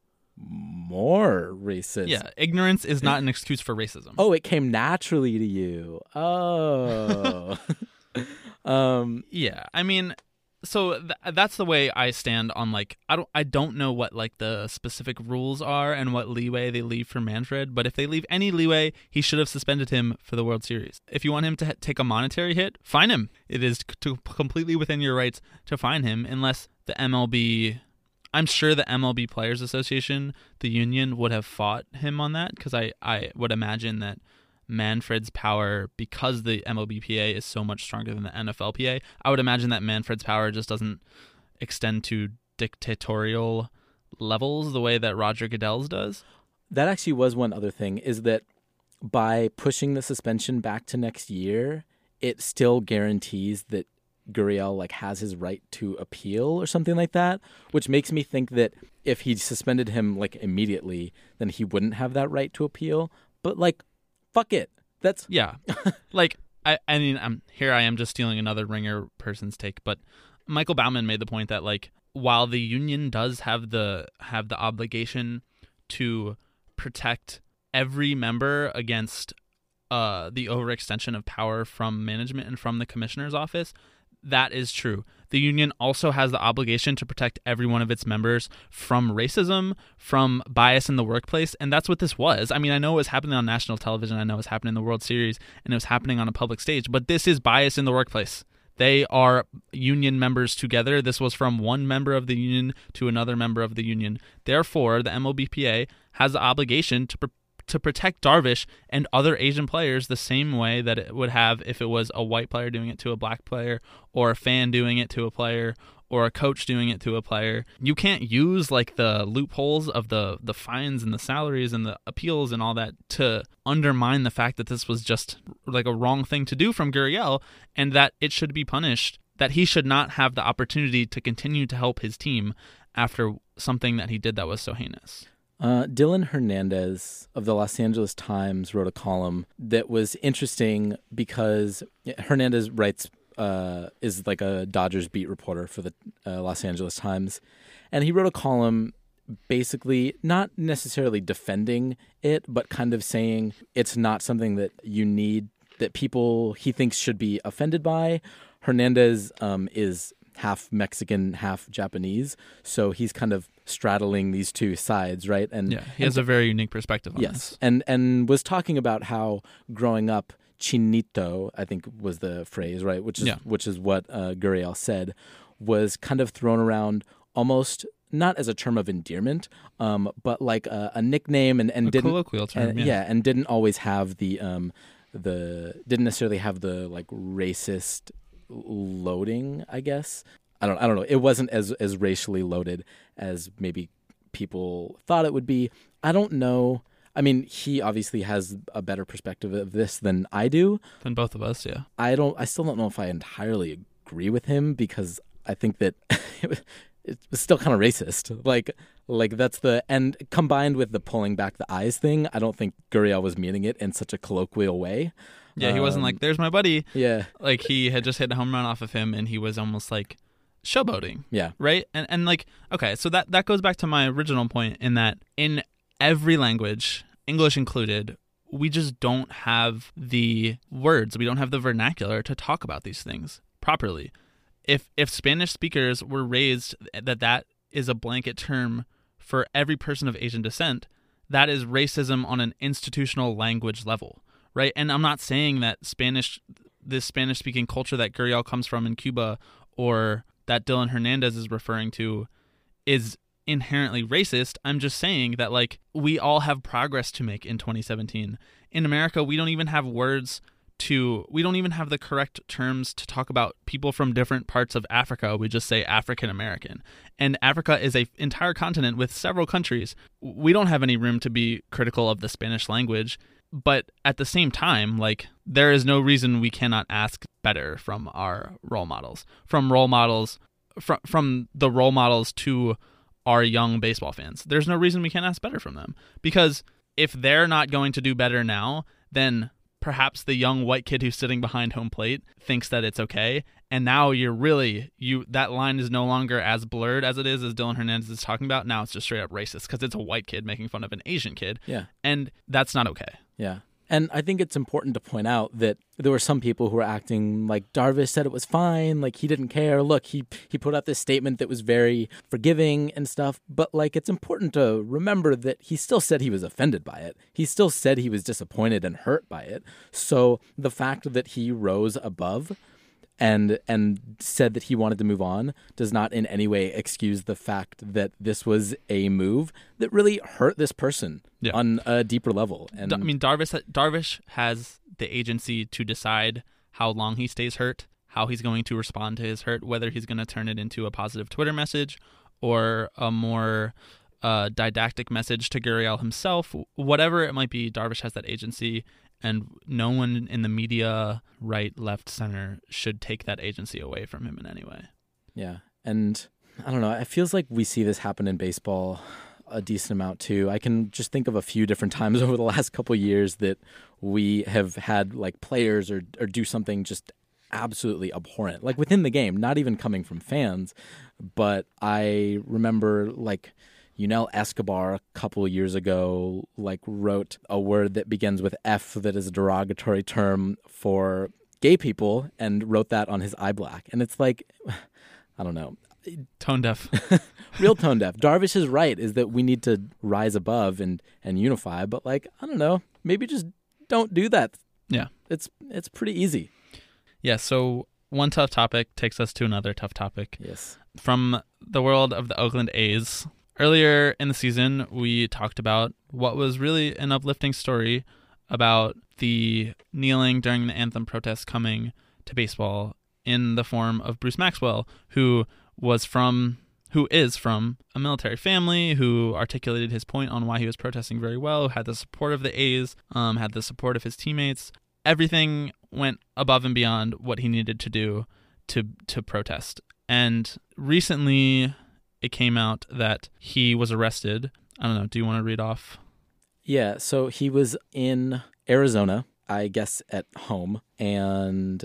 more racist. yeah ignorance is not an excuse for racism Oh, it came naturally to you. Oh. um Yeah, I mean, so th- that's the way I stand on like I don't I don't know what like the specific rules are and what leeway they leave for Manfred, but if they leave any leeway, he should have suspended him for the World Series. If you want him to ha- take a monetary hit, fine him. It is c- to completely within your rights to fine him unless the MLB I'm sure the MLB Players Association, the union would have fought him on that because I, I would imagine that Manfred's power, because the MLBPA is so much stronger than the NFLPA, I would imagine that Manfred's power just doesn't extend to dictatorial levels the way that Roger Goodell's does. that actually was one other thing is that by pushing the suspension back to next year, it still guarantees that Gurriel like has his right to appeal or something like that, which makes me think that if he suspended him like immediately, then he wouldn't have that right to appeal. But like, fuck it. That's Yeah, like I, I mean, I'm here. I am just stealing another ringer person's take, but Michael Bauman made the point that like while the union does have the have the obligation to protect every member against uh, the overextension of power from management and from the commissioner's office, that is true. The union also has the obligation to protect every one of its members from racism, from bias in the workplace, and that's what this was. I mean, I know it was happening on national television, I know it was happening in the World Series, and it was happening on a public stage, but this is bias in the workplace. They are union members together. This was from one member of the union to another member of the union. Therefore, the MLBPA has the obligation to to protect Darvish and other Asian players the same way that it would have if it was a white player doing it to a black player or a fan doing it to a player or a coach doing it to a player. You can't use like the loopholes of the the fines and the salaries and the appeals and all that to undermine the fact that this was just like a wrong thing to do from Gurriel and that it should be punished. That he should not have the opportunity to continue to help his team after something that he did that was so heinous. Uh, Dylan Hernandez of the Los Angeles Times wrote a column that was interesting because Hernandez writes uh, is like a Dodgers beat reporter for the uh, Los Angeles Times, and he wrote a column basically not necessarily defending it, but kind of saying it's not something that you need that people he thinks should be offended by. Hernandez um, is half Mexican, half Japanese, so he's kind of straddling these two sides, right? And Yeah, he has a very unique perspective on yes, this. and and was talking about how growing up chinito, I think was the phrase, right? Which is Yeah. which is what uh, Gurriel said, was kind of thrown around almost not as a term of endearment, um, but like a, a nickname, and and A didn't colloquial term, and- yeah. and didn't always have the um, the didn't necessarily have the like racist loading, I guess. I don't I don't know. It wasn't as as racially loaded as maybe people thought it would be. I don't know. I mean, he obviously has a better perspective of this than I do. Than both of us, yeah. I don't I still don't know if I entirely agree with him because I think that it was still kind of racist. Like like that's the and combined with the pulling back the eyes thing, I don't think Gurriel was meaning it in such a colloquial way. Yeah, he wasn't Um, like, "There's my buddy." Yeah. Like he had just hit a home run off of him, and he was almost like showboating. Yeah. Right. And and like, okay, so that that goes back to my original point in that in every language, English included, we just don't have the words, we don't have the vernacular to talk about these things properly. If if Spanish speakers were raised that that is a blanket term for every person of Asian descent, that is racism on an institutional language level, right? And I'm not saying that Spanish, this Spanish speaking culture that Gurriel comes from in Cuba or that Dylan Hernandez is referring to is inherently racist. I'm just saying that, like, we all have progress to make in 2017. In America, we don't even have words to, we don't even have the correct terms to talk about people from different parts of Africa. We just say African American. And Africa is a entire continent with several countries. We don't have any room to be critical of the Spanish language. But at the same time, like, there is no reason we cannot ask better from our role models, from role models, from, from the role models to our young baseball fans. There's no reason we can't ask better from them because if they're not going to do better now, then perhaps the young white kid who's sitting behind home plate thinks that it's okay and now you're really you that line is no longer as blurred as it is as Dylan Hernandez is talking about now it's just straight up racist because it's a white kid making fun of an Asian kid Yeah. and that's not okay Yeah. And I think it's important to point out that there were some people who were acting like Darvish said it was fine, like he didn't care. Look, he he put out this statement that was very forgiving and stuff, but like it's important to remember that he still said he was offended by it. He still said he was disappointed and hurt by it. So the fact that he rose above and and said that he wanted to move on does not in any way excuse the fact that this was a move that really hurt this person Yeah. on a deeper level. And I mean, Darvish Darvish has the agency to decide how long he stays hurt, how he's going to respond to his hurt, whether he's going to turn it into a positive Twitter message or a more uh, didactic message to Gurriel himself. Whatever it might be, Darvish has that agency, and no one in the media, right, left, center, should take that agency away from him in any way. Yeah. And I don't know, it feels like we see this happen in baseball a decent amount too. I can just think of a few different times over the last couple years that we have had like players or or do something just absolutely abhorrent. Like within the game, not even coming from fans, but I remember like Yunel Escobar a couple of years ago like wrote a word that begins with F that is a derogatory term for gay people and wrote that on his eye black. And it's like, I don't know. Tone deaf. Real tone deaf. Darvish is right, is that we need to rise above and, and unify. But like, I don't know, maybe just don't do that. Yeah. It's it's pretty easy. Yeah. So one tough topic takes us to another tough topic. Yes. From the world of the Oakland A's. Earlier in the season, we talked about what was really an uplifting story about the kneeling during the anthem protest coming to baseball in the form of Bruce Maxwell, who was from who is from a military family, who articulated his point on why he was protesting very well, had the support of the A's, um, had the support of his teammates. Everything went above and beyond what he needed to do to to protest. And recently, it came out that he was arrested. I don't know. Do you want to read off? Yeah, so he was in Arizona, I guess at home, and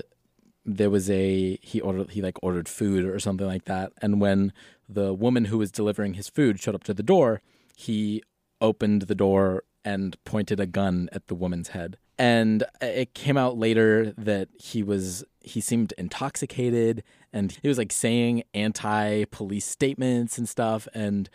there was a he ordered he like ordered food or something like that. And when the woman who was delivering his food showed up to the door, he opened the door and pointed a gun at the woman's head. And it came out later that he was he seemed intoxicated and he was like saying anti-police statements and stuff and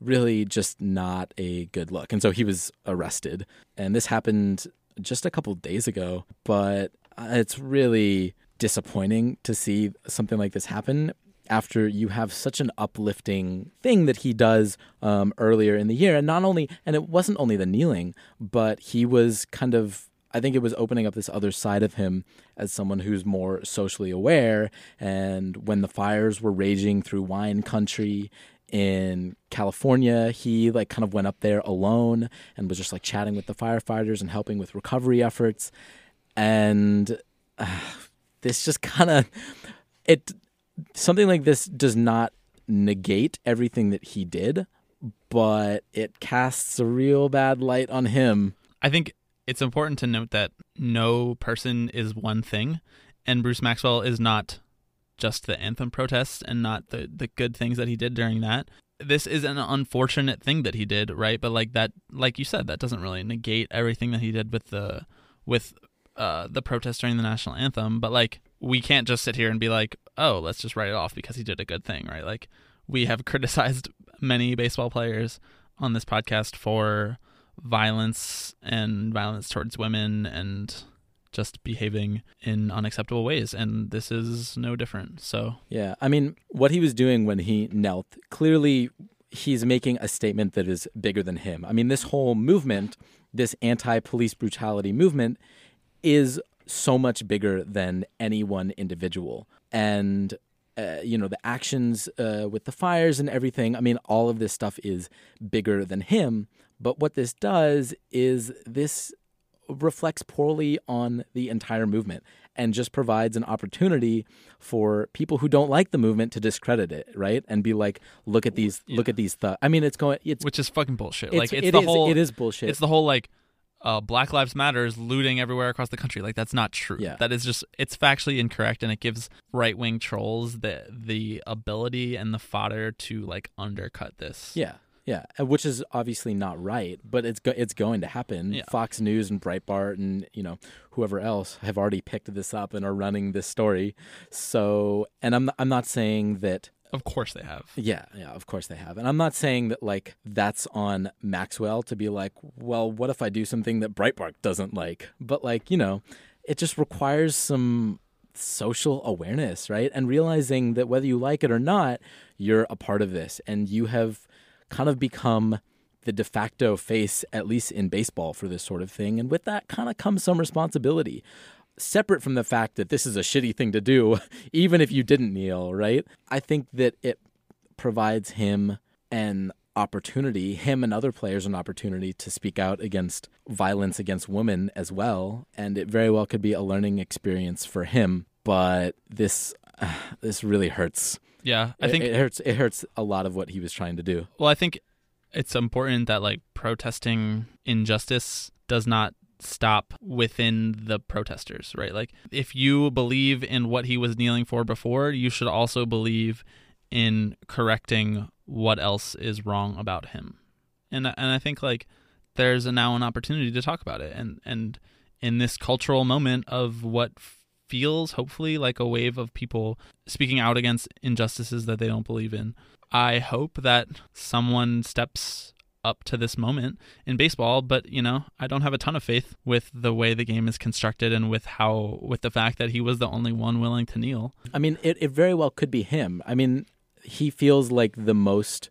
really just not a good look. And so he was arrested. And this happened just a couple days ago, but it's really disappointing to see something like this happen after you have such an uplifting thing that he does um, earlier in the year. And not only, and it wasn't only the kneeling, but he was kind of, I think it was opening up this other side of him as someone who's more socially aware. And when the fires were raging through wine country in California, he like kind of went up there alone and was just like chatting with the firefighters and helping with recovery efforts. And uh, this just kind of it something like this does not negate everything that he did, but it casts a real bad light on him. I think it's important to note that no person is one thing, and Bruce Maxwell is not just the anthem protests and not the the good things that he did during that. This is an unfortunate thing that he did, right? But like that, like you said, that doesn't really negate everything that he did with the with uh, the protest during the national anthem. But like, we can't just sit here and be like, oh, let's just write it off because he did a good thing, right? Like, we have criticized many baseball players on this podcast for violence and violence towards women and just behaving in unacceptable ways and this is no different so Yeah, I mean, what he was doing when he knelt, clearly he's making a statement that is bigger than him. I mean, this whole movement, this anti police brutality movement, is so much bigger than any one individual. And, uh, you know, the actions uh, with the fires and everything, I mean, all of this stuff is bigger than him. But what this does is this reflects poorly on the entire movement and just provides an opportunity for people who don't like the movement to discredit it, right? And be like, look at these, look at these thugs. I mean, it's going, it's which is fucking bullshit It's- like it's it the is- whole it is bullshit. it's the whole like uh, black lives matter is looting everywhere across the country like that's not true Yeah. that is just it's factually incorrect and it gives right-wing trolls the the ability and the fodder to like undercut this Yeah, yeah, uh, which is obviously not right, but it's go- it's going to happen. Yeah. Fox News and Breitbart and you know whoever else have already picked this up and are running this story. So, and I'm I'm not saying that. of course they have Yeah, yeah, of course they have, and I'm not saying that like that's on Maxwell to be like, well, what if I do something that Breitbart doesn't like? But like you know, it just requires some social awareness, right? And realizing that whether you like it or not, you're a part of this and you have kind of become the de facto face, at least in baseball, for this sort of thing. And with that kind of comes some responsibility. Separate from the fact that this is a shitty thing to do, even if you didn't kneel, right? I think that it provides him an opportunity, him and other players an opportunity to speak out against violence against women as well. And it very well could be a learning experience for him. But this this really hurts. Yeah i think it, hurts it hurts a lot of what he was trying to do. Well, I think it's important that like protesting injustice does not stop within the protesters, right? Like if you believe in what he was kneeling for before, you should also believe in correcting what else is wrong about him. And and I think like there's a, now an opportunity to talk about it and and in this cultural moment of what f- feels hopefully like a wave of people speaking out against injustices that they don't believe in. I hope that someone steps up to this moment in baseball, but you know, I don't have a ton of faith with the way the game is constructed and with how with the fact that he was the only one willing to kneel. I mean, it, it very well could be him. I mean, he feels like the most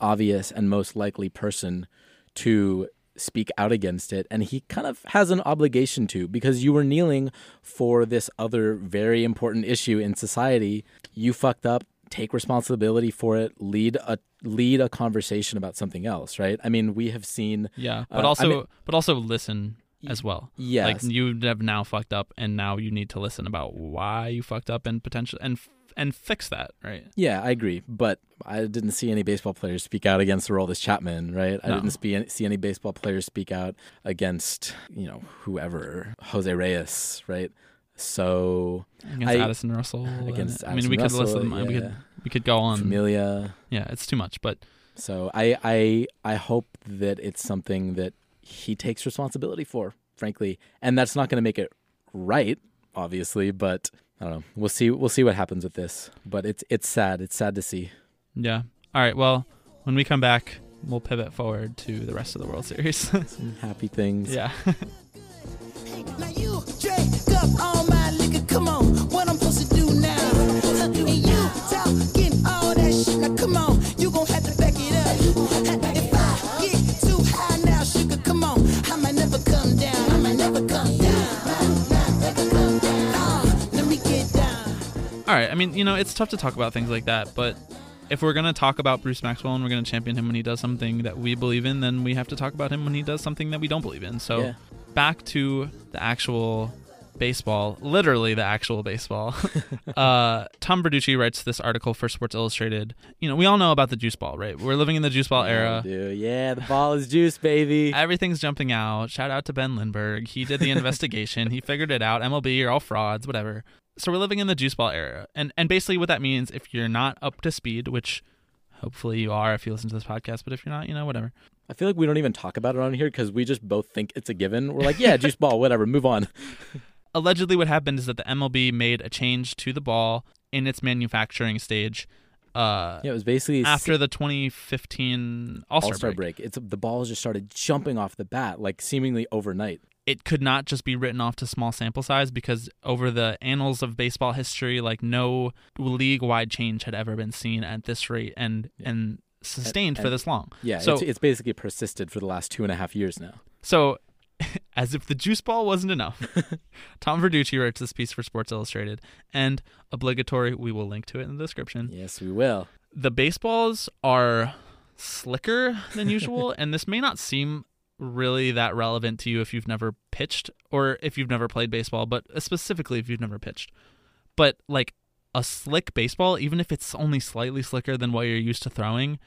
obvious and most likely person to speak out against it and he kind of has an obligation to because you were kneeling for this other very important issue in society you fucked up take responsibility for it lead a lead a conversation about something else right i mean we have seen Yeah, uh, but I also mean- but also listen as well. yes. like you have now fucked up, and now you need to listen about why you fucked up and potential and and fix that. Right? Yeah, I agree, but I didn't see any baseball players speak out against Aroldis Chapman, right? I didn't spe- see any baseball players speak out against, you know, whoever, Jose Reyes, right? So Against I- Addison Russell. against I mean, we Addison could list Russell, them. We could we could go on. Familia. Yeah, it's too much, but So I, I, I hope that it's something that he takes responsibility for, frankly, and that's not going to make it right, obviously, but. I don't know. We'll see. We'll see what happens with this, but it's it's sad. It's sad to see. yeah. All right. Well, when we come back, we'll pivot forward to the rest of the World Series. Some happy things. yeah. All right. I mean, you know, it's tough to talk about things like that, but if we're gonna talk about Bruce Maxwell and we're gonna champion him when he does something that we believe in, then we have to talk about him when he does something that we don't believe in. So Yeah. back to the actual baseball, literally the actual baseball. uh, Tom Verducci writes this article for Sports Illustrated. You know, we all know about the juice ball, right? We're living in the juice ball era. Dude, yeah, the ball is juice, baby. Everything's jumping out. Shout out to Ben Lindbergh. He did the investigation. he figured it out. MLB, you're all frauds, whatever. So we're living in the juice ball era. And and basically what that means, if you're not up to speed, which hopefully you are if you listen to this podcast, but if you're not, you know, whatever. I feel like we don't even talk about it on here because we just both think it's a given. We're like, yeah, juice ball, whatever, move on. Allegedly what happened is that the MLB made a change to the ball in its manufacturing stage uh Yeah, it was basically after the 2015 All-Star, All Star break. break. It's the balls just started jumping off the bat like seemingly overnight. It could not just be written off to small sample size because over the annals of baseball history, like no league wide change had ever been seen at this rate and and sustained for and- this long. Yeah, So it's, it's basically persisted for the last two and a half years now. so as if the juice ball wasn't enough, Tom Verducci writes this piece for Sports Illustrated and obligatory. We will link to it in the description. Yes, we will. the baseballs are slicker than usual, and this may not seem really that relevant to you if you've never pitched or if you've never played baseball, but uh, specifically if you've never pitched. But like a slick baseball, even if it's only slightly slicker than what you're used to throwing,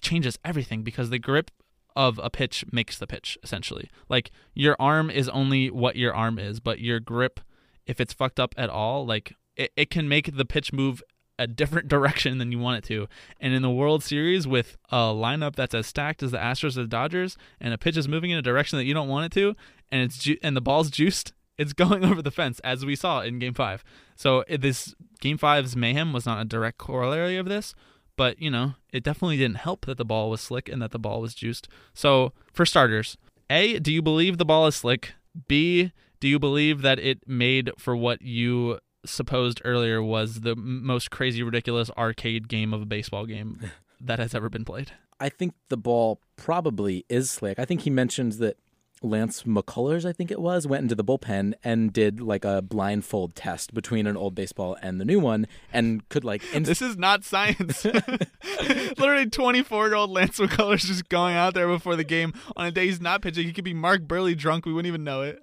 changes everything because the grip of a pitch makes the pitch essentially. Like your arm is only what your arm is, but your grip, if it's fucked up at all, like it, it can make the pitch move a different direction than you want it to. And in the World Series with a lineup that's as stacked as the Astros or the Dodgers, and a pitch is moving in a direction that you don't want it to, and it's ju- and the ball's juiced, it's going over the fence as we saw in Game Five. So this Game Five's mayhem was not a direct corollary of this, but you know it definitely didn't help that the ball was slick and that the ball was juiced. So for starters, a, do you believe the ball is slick? B, do you believe that it made for what you supposed earlier was the most crazy, ridiculous arcade game of a baseball game that has ever been played? I think the ball probably is slick. I think he mentions that Lance McCullers, I think it was, went into the bullpen and did like a blindfold test between an old baseball and the new one and could like inst- This is not science. Literally, 24 year old Lance McCullers just going out there before the game on a day he's not pitching. He could be Mark Buehrle drunk. We wouldn't even know it.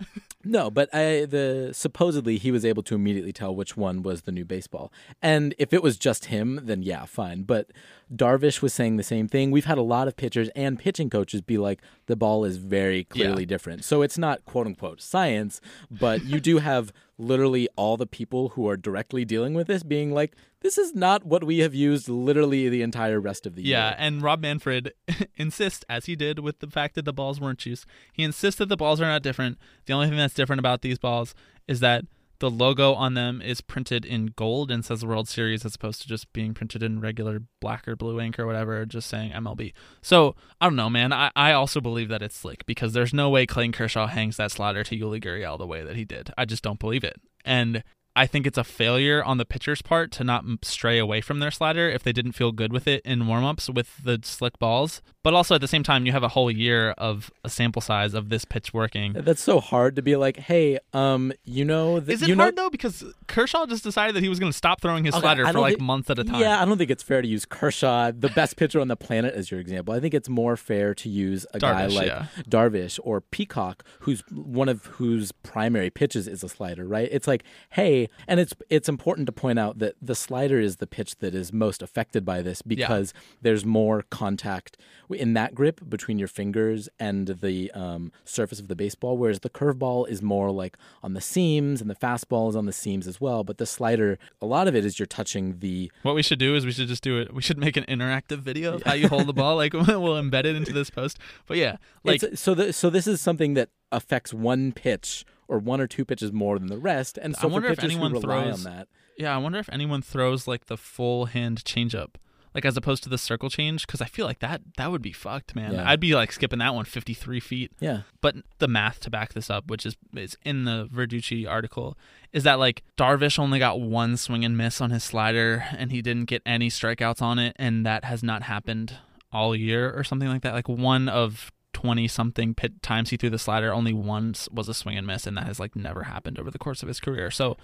No, but I, the supposedly he was able to immediately tell which one was the new baseball. And if it was just him, then yeah, fine. But Darvish was saying the same thing. We've had a lot of pitchers and pitching coaches be like, the ball is very clearly Yeah. different. So it's not quote unquote science, but you do have literally all the people who are directly dealing with this being like, this is not what we have used literally the entire rest of the Yeah, year. Yeah, and Rob Manfred insists, as he did with the fact that the balls weren't juice, he insists that the balls are not different. The only thing that's different about these balls is that the logo on them is printed in gold and says World Series as opposed to just being printed in regular black or blue ink or whatever, just saying MLB. So I don't know, man. I, I also believe that it's slick because there's no way Clayton Kershaw hangs that slider to Yuli Gurriel the way that he did. I just don't believe it. And I think it's a failure on the pitcher's part to not stray away from their slider if they didn't feel good with it in warmups with the slick balls. But also at the same time, you have a whole year of a sample size of this pitch working. That's so hard to be like, hey, um, you know, th- Is it you know, hard though? Because Kershaw just decided that he was going to stop throwing his Okay, slider for like think- months at a time. Yeah, I don't think it's fair to use Kershaw, the best pitcher on the planet, as your example. I think it's more fair to use a guy like yeah. Darvish or Peacock, who's one of whose primary pitches is a slider, right? It's like, hey, and it's it's important to point out that the slider is the pitch that is most affected by this because there's more contact in that grip between your fingers and the um, surface of the baseball, whereas the curveball is more like on the seams and the fastball is on the seams as well. But the slider, a lot of it is you're touching the What we should do is we should just do it. We should make an interactive video of how you hold the ball. Like we'll embed it into this post. But yeah, like It's- so the, so this is something that affects one pitch or one or two pitches more than the rest, and I so for wonder if pitchers anyone who rely throws- on that, Yeah, I wonder if anyone throws like the full hand changeup, like as opposed to the circle change, because I feel like that that would be fucked, man. Yeah. I'd be like skipping that one 53 feet. yeah, But the math to back this up, which is is in the Verducci article, is that like Darvish only got one swing and miss on his slider, and he didn't get any strikeouts on it, and that has not happened all year or something like that. Like one of 20 something pit times he threw the slider, only once was a swing and miss, and that has like never happened over the course of his career. So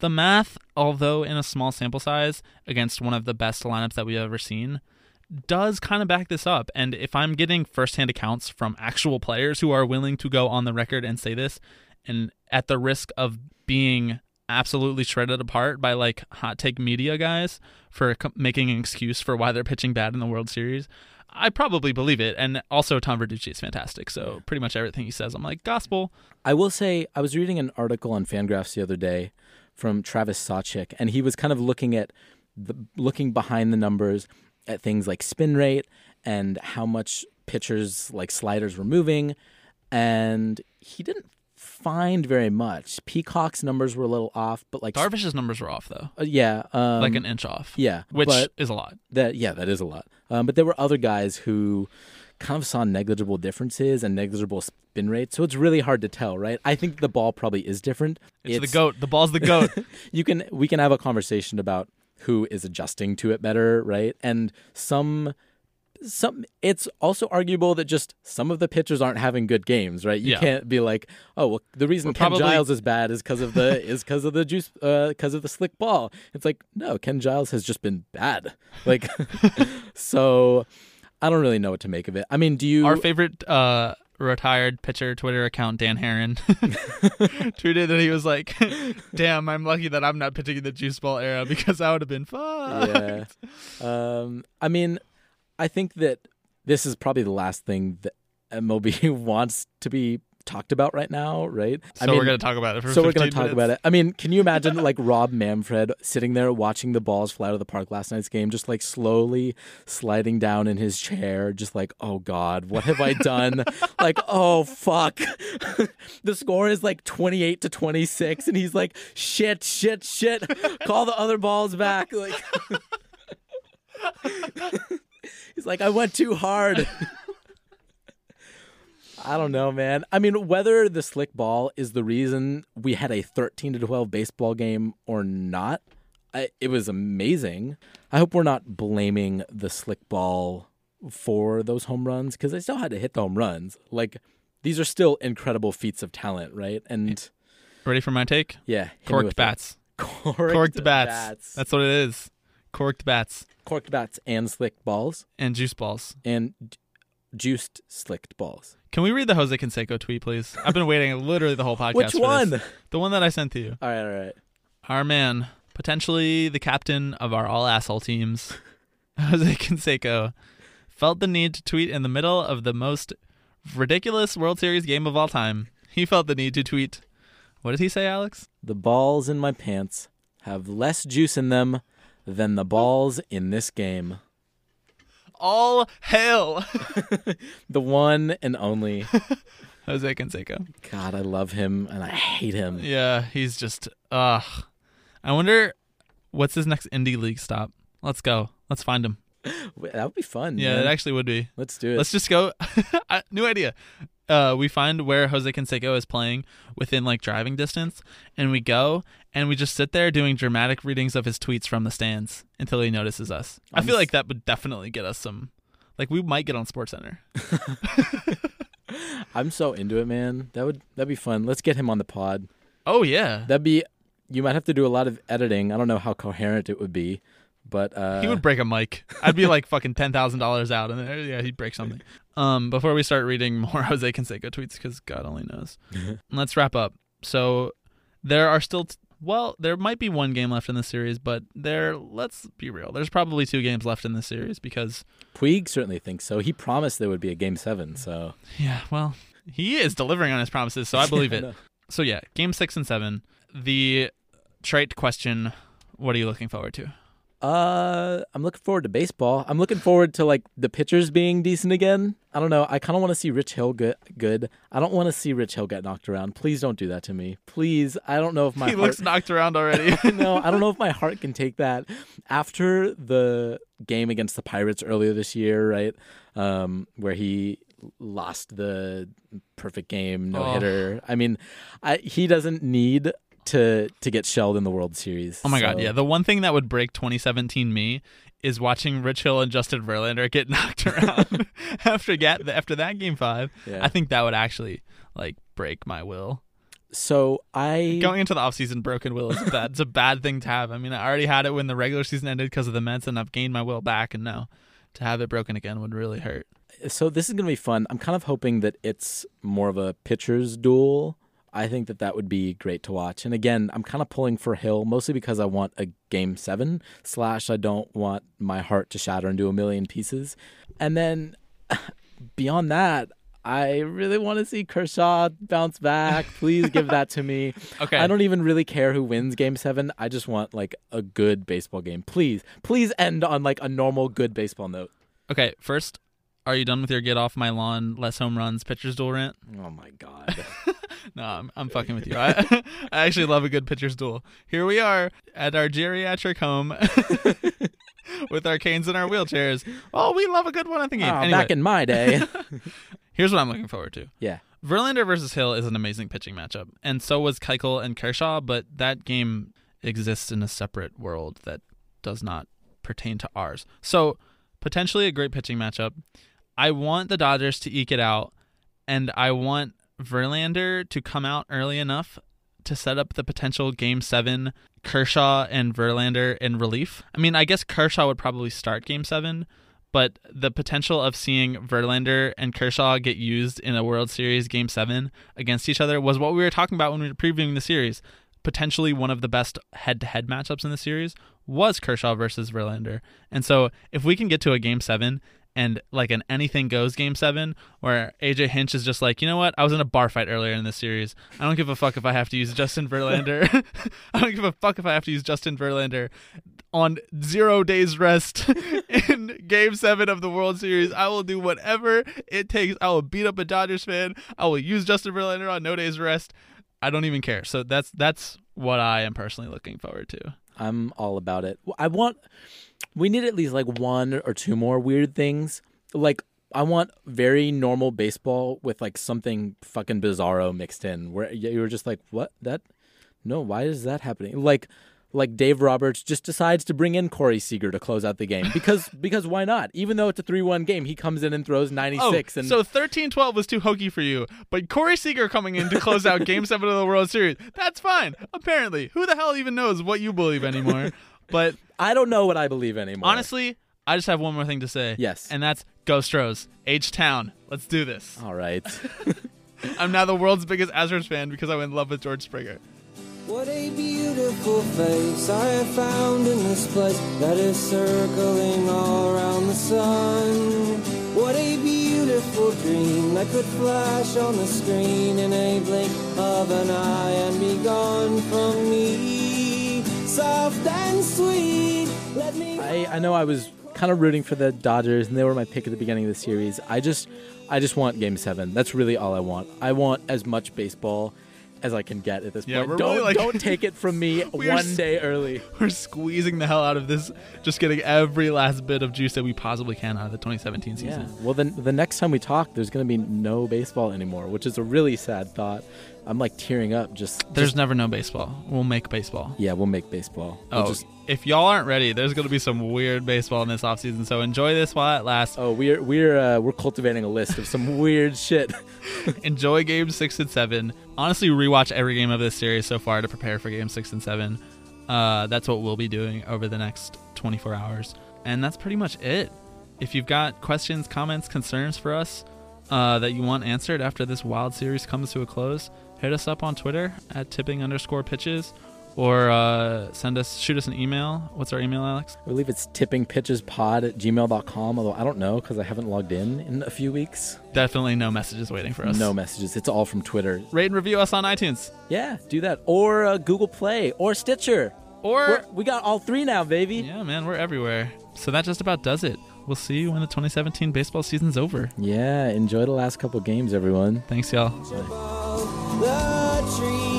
the math, although in a small sample size against one of the best lineups that we've ever seen, does kind of back this up. And if I'm getting firsthand accounts from actual players who are willing to go on the record and say this, and at the risk of being absolutely shredded apart by like hot take media guys for co- making an excuse for why they're pitching bad in the World Series, I probably believe it. And also, Tom Verducci is fantastic. So pretty much everything he says, I'm like gospel. I will say I was reading an article on Fangraphs the other day from Travis Sawchik, and he was kind of looking at the looking behind the numbers at things like spin rate and how much pitchers like sliders were moving, and he didn't find very much. Peacock's numbers were a little off, but like Darvish's numbers were off though, uh, yeah, um, like an inch off. yeah, which is a lot. That yeah, that is a lot. Um, but there were other guys who kind of saw negligible differences and negligible spin rates, so it's really hard to tell, right? I think the ball probably is different. It's, the goat. The ball's the goat. You can we can have a conversation about who is adjusting to it better, right? And some some it's also arguable that just some of the pitchers aren't having good games, right? You Yeah. can't be like, oh, well, the reason Well, Ken probably- Giles is bad is because of the is because of the juice because of the slick ball. It's like no, Ken Giles has just been bad. Like, so I don't really know what to make of it. I mean, do you? Our favorite uh, retired pitcher Twitter account, Dan Haren, tweeted that he was like, "Damn, I'm lucky that I'm not pitching in the juice ball era because I would have been fucked." yeah. Um, I mean, I think that this is probably the last thing that MLB wants to be talked about right now, right? So I mean, we're gonna talk about it for so we're gonna talk minutes. about it. I mean, can you imagine like Rob Manfred sitting there watching the balls fly out of the park last night's game, just like slowly sliding down in his chair, just like, oh god, what have I done? like, oh fuck, the score is like twenty eight to twenty six, and he's like, shit, shit, shit, call the other balls back, like. He's like, I went too hard. I don't know, man. I mean, whether the slick ball is the reason we had a 13 to 12 baseball game or not, I, it was amazing. I hope we're not blaming the slick ball for those home runs because they still had to hit the home runs. Like, these are still incredible feats of talent, right? And Ready for my take? yeah, Corked bats. Corked, Corked bats. That's what it is. Corked bats corked bats and slick balls and juice balls. and juiced slicked balls. Can we read the Jose Canseco tweet, please? I've been waiting literally the whole podcast. Which one? this. The one that I sent to you. All right, all right. Our man, potentially the captain of our all asshole teams, Jose Canseco, felt the need to tweet in the middle of the most ridiculous World Series game of all time. He felt the need to tweet. What did he say, Alex? The balls in my pants have less juice in them than the balls in this game. All hail! The one and only Jose Canseco. God, I love him and I hate him. Yeah, he's just ugh. I wonder what's his next indie league stop. Let's go. Let's find him. That would be fun. Yeah, man. it actually would be. Let's do it. Let's just go. I- New idea. Uh, we find where Jose Canseco is playing within like driving distance, and we go and we just sit there doing dramatic readings of his tweets from the stands until he notices us. I I'm feel like that would definitely get us some. Like we might get on Sports Center. I'm so into it, man. That would that'd be fun. Let's get him on the pod. Oh yeah, That'd be. You might have to do a lot of editing. I don't know how coherent it would be, but uh, he would break a mic. I'd be like fucking ten thousand dollars out, and then yeah, he'd break something. Um, before we start reading more Jose Canseco tweets, because God only knows. Let's wrap up. So there are still, t- well, there might be one game left in the series, but there. Let's be real. There's probably two games left in the series because Puig certainly thinks so. He promised there would be a game seven. So yeah, well, he is delivering on his promises, so I believe I it. know. So yeah, game six and seven. The trite question: What are you looking forward to? Uh, I'm looking forward to baseball. I'm looking forward to like the pitchers being decent again. I don't know. I kind of want to see Rich Hill good. Good. I don't want to see Rich Hill get knocked around. Please don't do that to me. Please. I don't know if my he heart. looks knocked around already. no, I don't know if my heart can take that. After the game against the Pirates earlier this year, right, um, where he lost the perfect game no hitter. I mean, I, he doesn't need to to get shelled in the World Series. Oh my god, yeah. The one thing that would break 2017 me is watching Rich Hill and Justin Verlander get knocked around after get after that game five. Yeah. I think that would actually like break my will. So I Going into the offseason, broken will is bad. it's a bad thing to have. I mean, I already had it when the regular season ended because of the Mets, and I've gained my will back, and now to have it broken again would really hurt. so this is going to be fun. I'm kind of hoping that it's more of a pitcher's duel. I think that that would be great to watch. And again, I'm kind of pulling for Hill mostly because I want a game seven slash I don't want my heart to shatter into a million pieces. And then beyond that, I really want to see Kershaw bounce back. Please give that to me. Okay. I don't even really care who wins game seven. I just want like a good baseball game. Please, please end on like a normal good baseball note. Okay, first, are you done with your get off my lawn, less home runs, pitcher's duel rant? Oh my god. No, I'm, I'm fucking with you. I, I actually love a good pitcher's duel. Here we are at our geriatric home with our canes and our wheelchairs. Oh, we love a good one at the game. Oh, anyway, Back in my day. here's what I'm looking forward to. yeah. Verlander versus Hill is an amazing pitching matchup, and so was Keuchel and Kershaw. But that game exists in a separate world that does not pertain to ours. So potentially a great pitching matchup. I want the Dodgers to eke it out, and I want Verlander to come out early enough to set up the potential Game Seven Kershaw and Verlander in relief. I mean, I guess Kershaw would probably start Game Seven, but the potential of seeing Verlander and Kershaw get used in a World Series Game 7 against each other was what we were talking about when we were previewing the series. Potentially one of the best head to head matchups in the series was Kershaw versus Verlander. And so if we can get to a Game 7 and like an anything goes game seven where AJ Hinch is just like, you know what? I was in a bar fight earlier in this series. I don't give a fuck if I have to use Justin Verlander. I don't give a fuck if I have to use Justin Verlander on zero days rest in game seven of the World Series. I will do whatever it takes. I will beat up a Dodgers fan. I will use Justin Verlander on no days rest. I don't even care. So that's that's what I am personally looking forward to. I'm all about it. I want we need at least like one or two more weird things. Like I want very normal baseball with like something fucking bizarro mixed in where you were just like, "What? That No, why is that happening?" Like like Dave Roberts just decides to bring in Corey Seager to close out the game because because why not? Even though it's a 3-1 game, he comes in and throws 96 oh, and so 13-12 was too hokey for you, but Corey Seager coming in to close out Game Seven of the World Series, that's fine. Apparently, who the hell even knows what you believe anymore? but I don't know what I believe anymore. honestly, I just have one more thing to say. Yes. and that's Go Stros, H Town. Let's do this. all right. I'm now the world's biggest Astros fan because I'm in love with George Springer. What a beautiful face I have found in this place that is circling all around the sun. What a beautiful dream that could flash on the screen in a blink of an eye and be gone from me. Soft and sweet, let me. I, I know I was kind of rooting for the Dodgers, and they were my pick at the beginning of the series. I just, I just want Game Seven. That's really all I want. I want as much baseball as I can get at this Yeah, point. don't really, like- don't take it from me one day early. We're squeezing the hell out of this, just getting every last bit of juice that we possibly can out of the 2017 season. Yeah. Well, then the next time we talk, there's going to be no baseball anymore, which is a really sad thought. I'm like tearing up. Just There's just- never no baseball. We'll make baseball. yeah, we'll make baseball. We'll Oh, just if y'all aren't ready, there's going to be some weird baseball in this offseason. So enjoy this while it lasts. oh we're we're uh, we're cultivating a list of some weird shit. Enjoy games six and seven. Honestly, rewatch every game of this series so far to prepare for game six and seven. Uh, that's what we'll be doing over the next 24 hours. And that's pretty much it. If you've got questions, comments, concerns for us uh, that you want answered after this wild series comes to a close, hit us up on Twitter at tipping underscore pitches or uh, send us, shoot us an email. What's our email, Alex? I believe it's tippingpitchespod at gmail.com, although I don't know because I haven't logged in in a few weeks. Definitely no messages waiting for us. No messages. It's all from Twitter. Rate and review us on iTunes. Yeah, do that. Or uh, Google Play or Stitcher. Or We're, we got all three now, baby. Yeah, man, we're everywhere. So that just about does it. We'll see you when the 2017 baseball season's over. Yeah, enjoy the last couple games, everyone. Thanks, y'all. the tree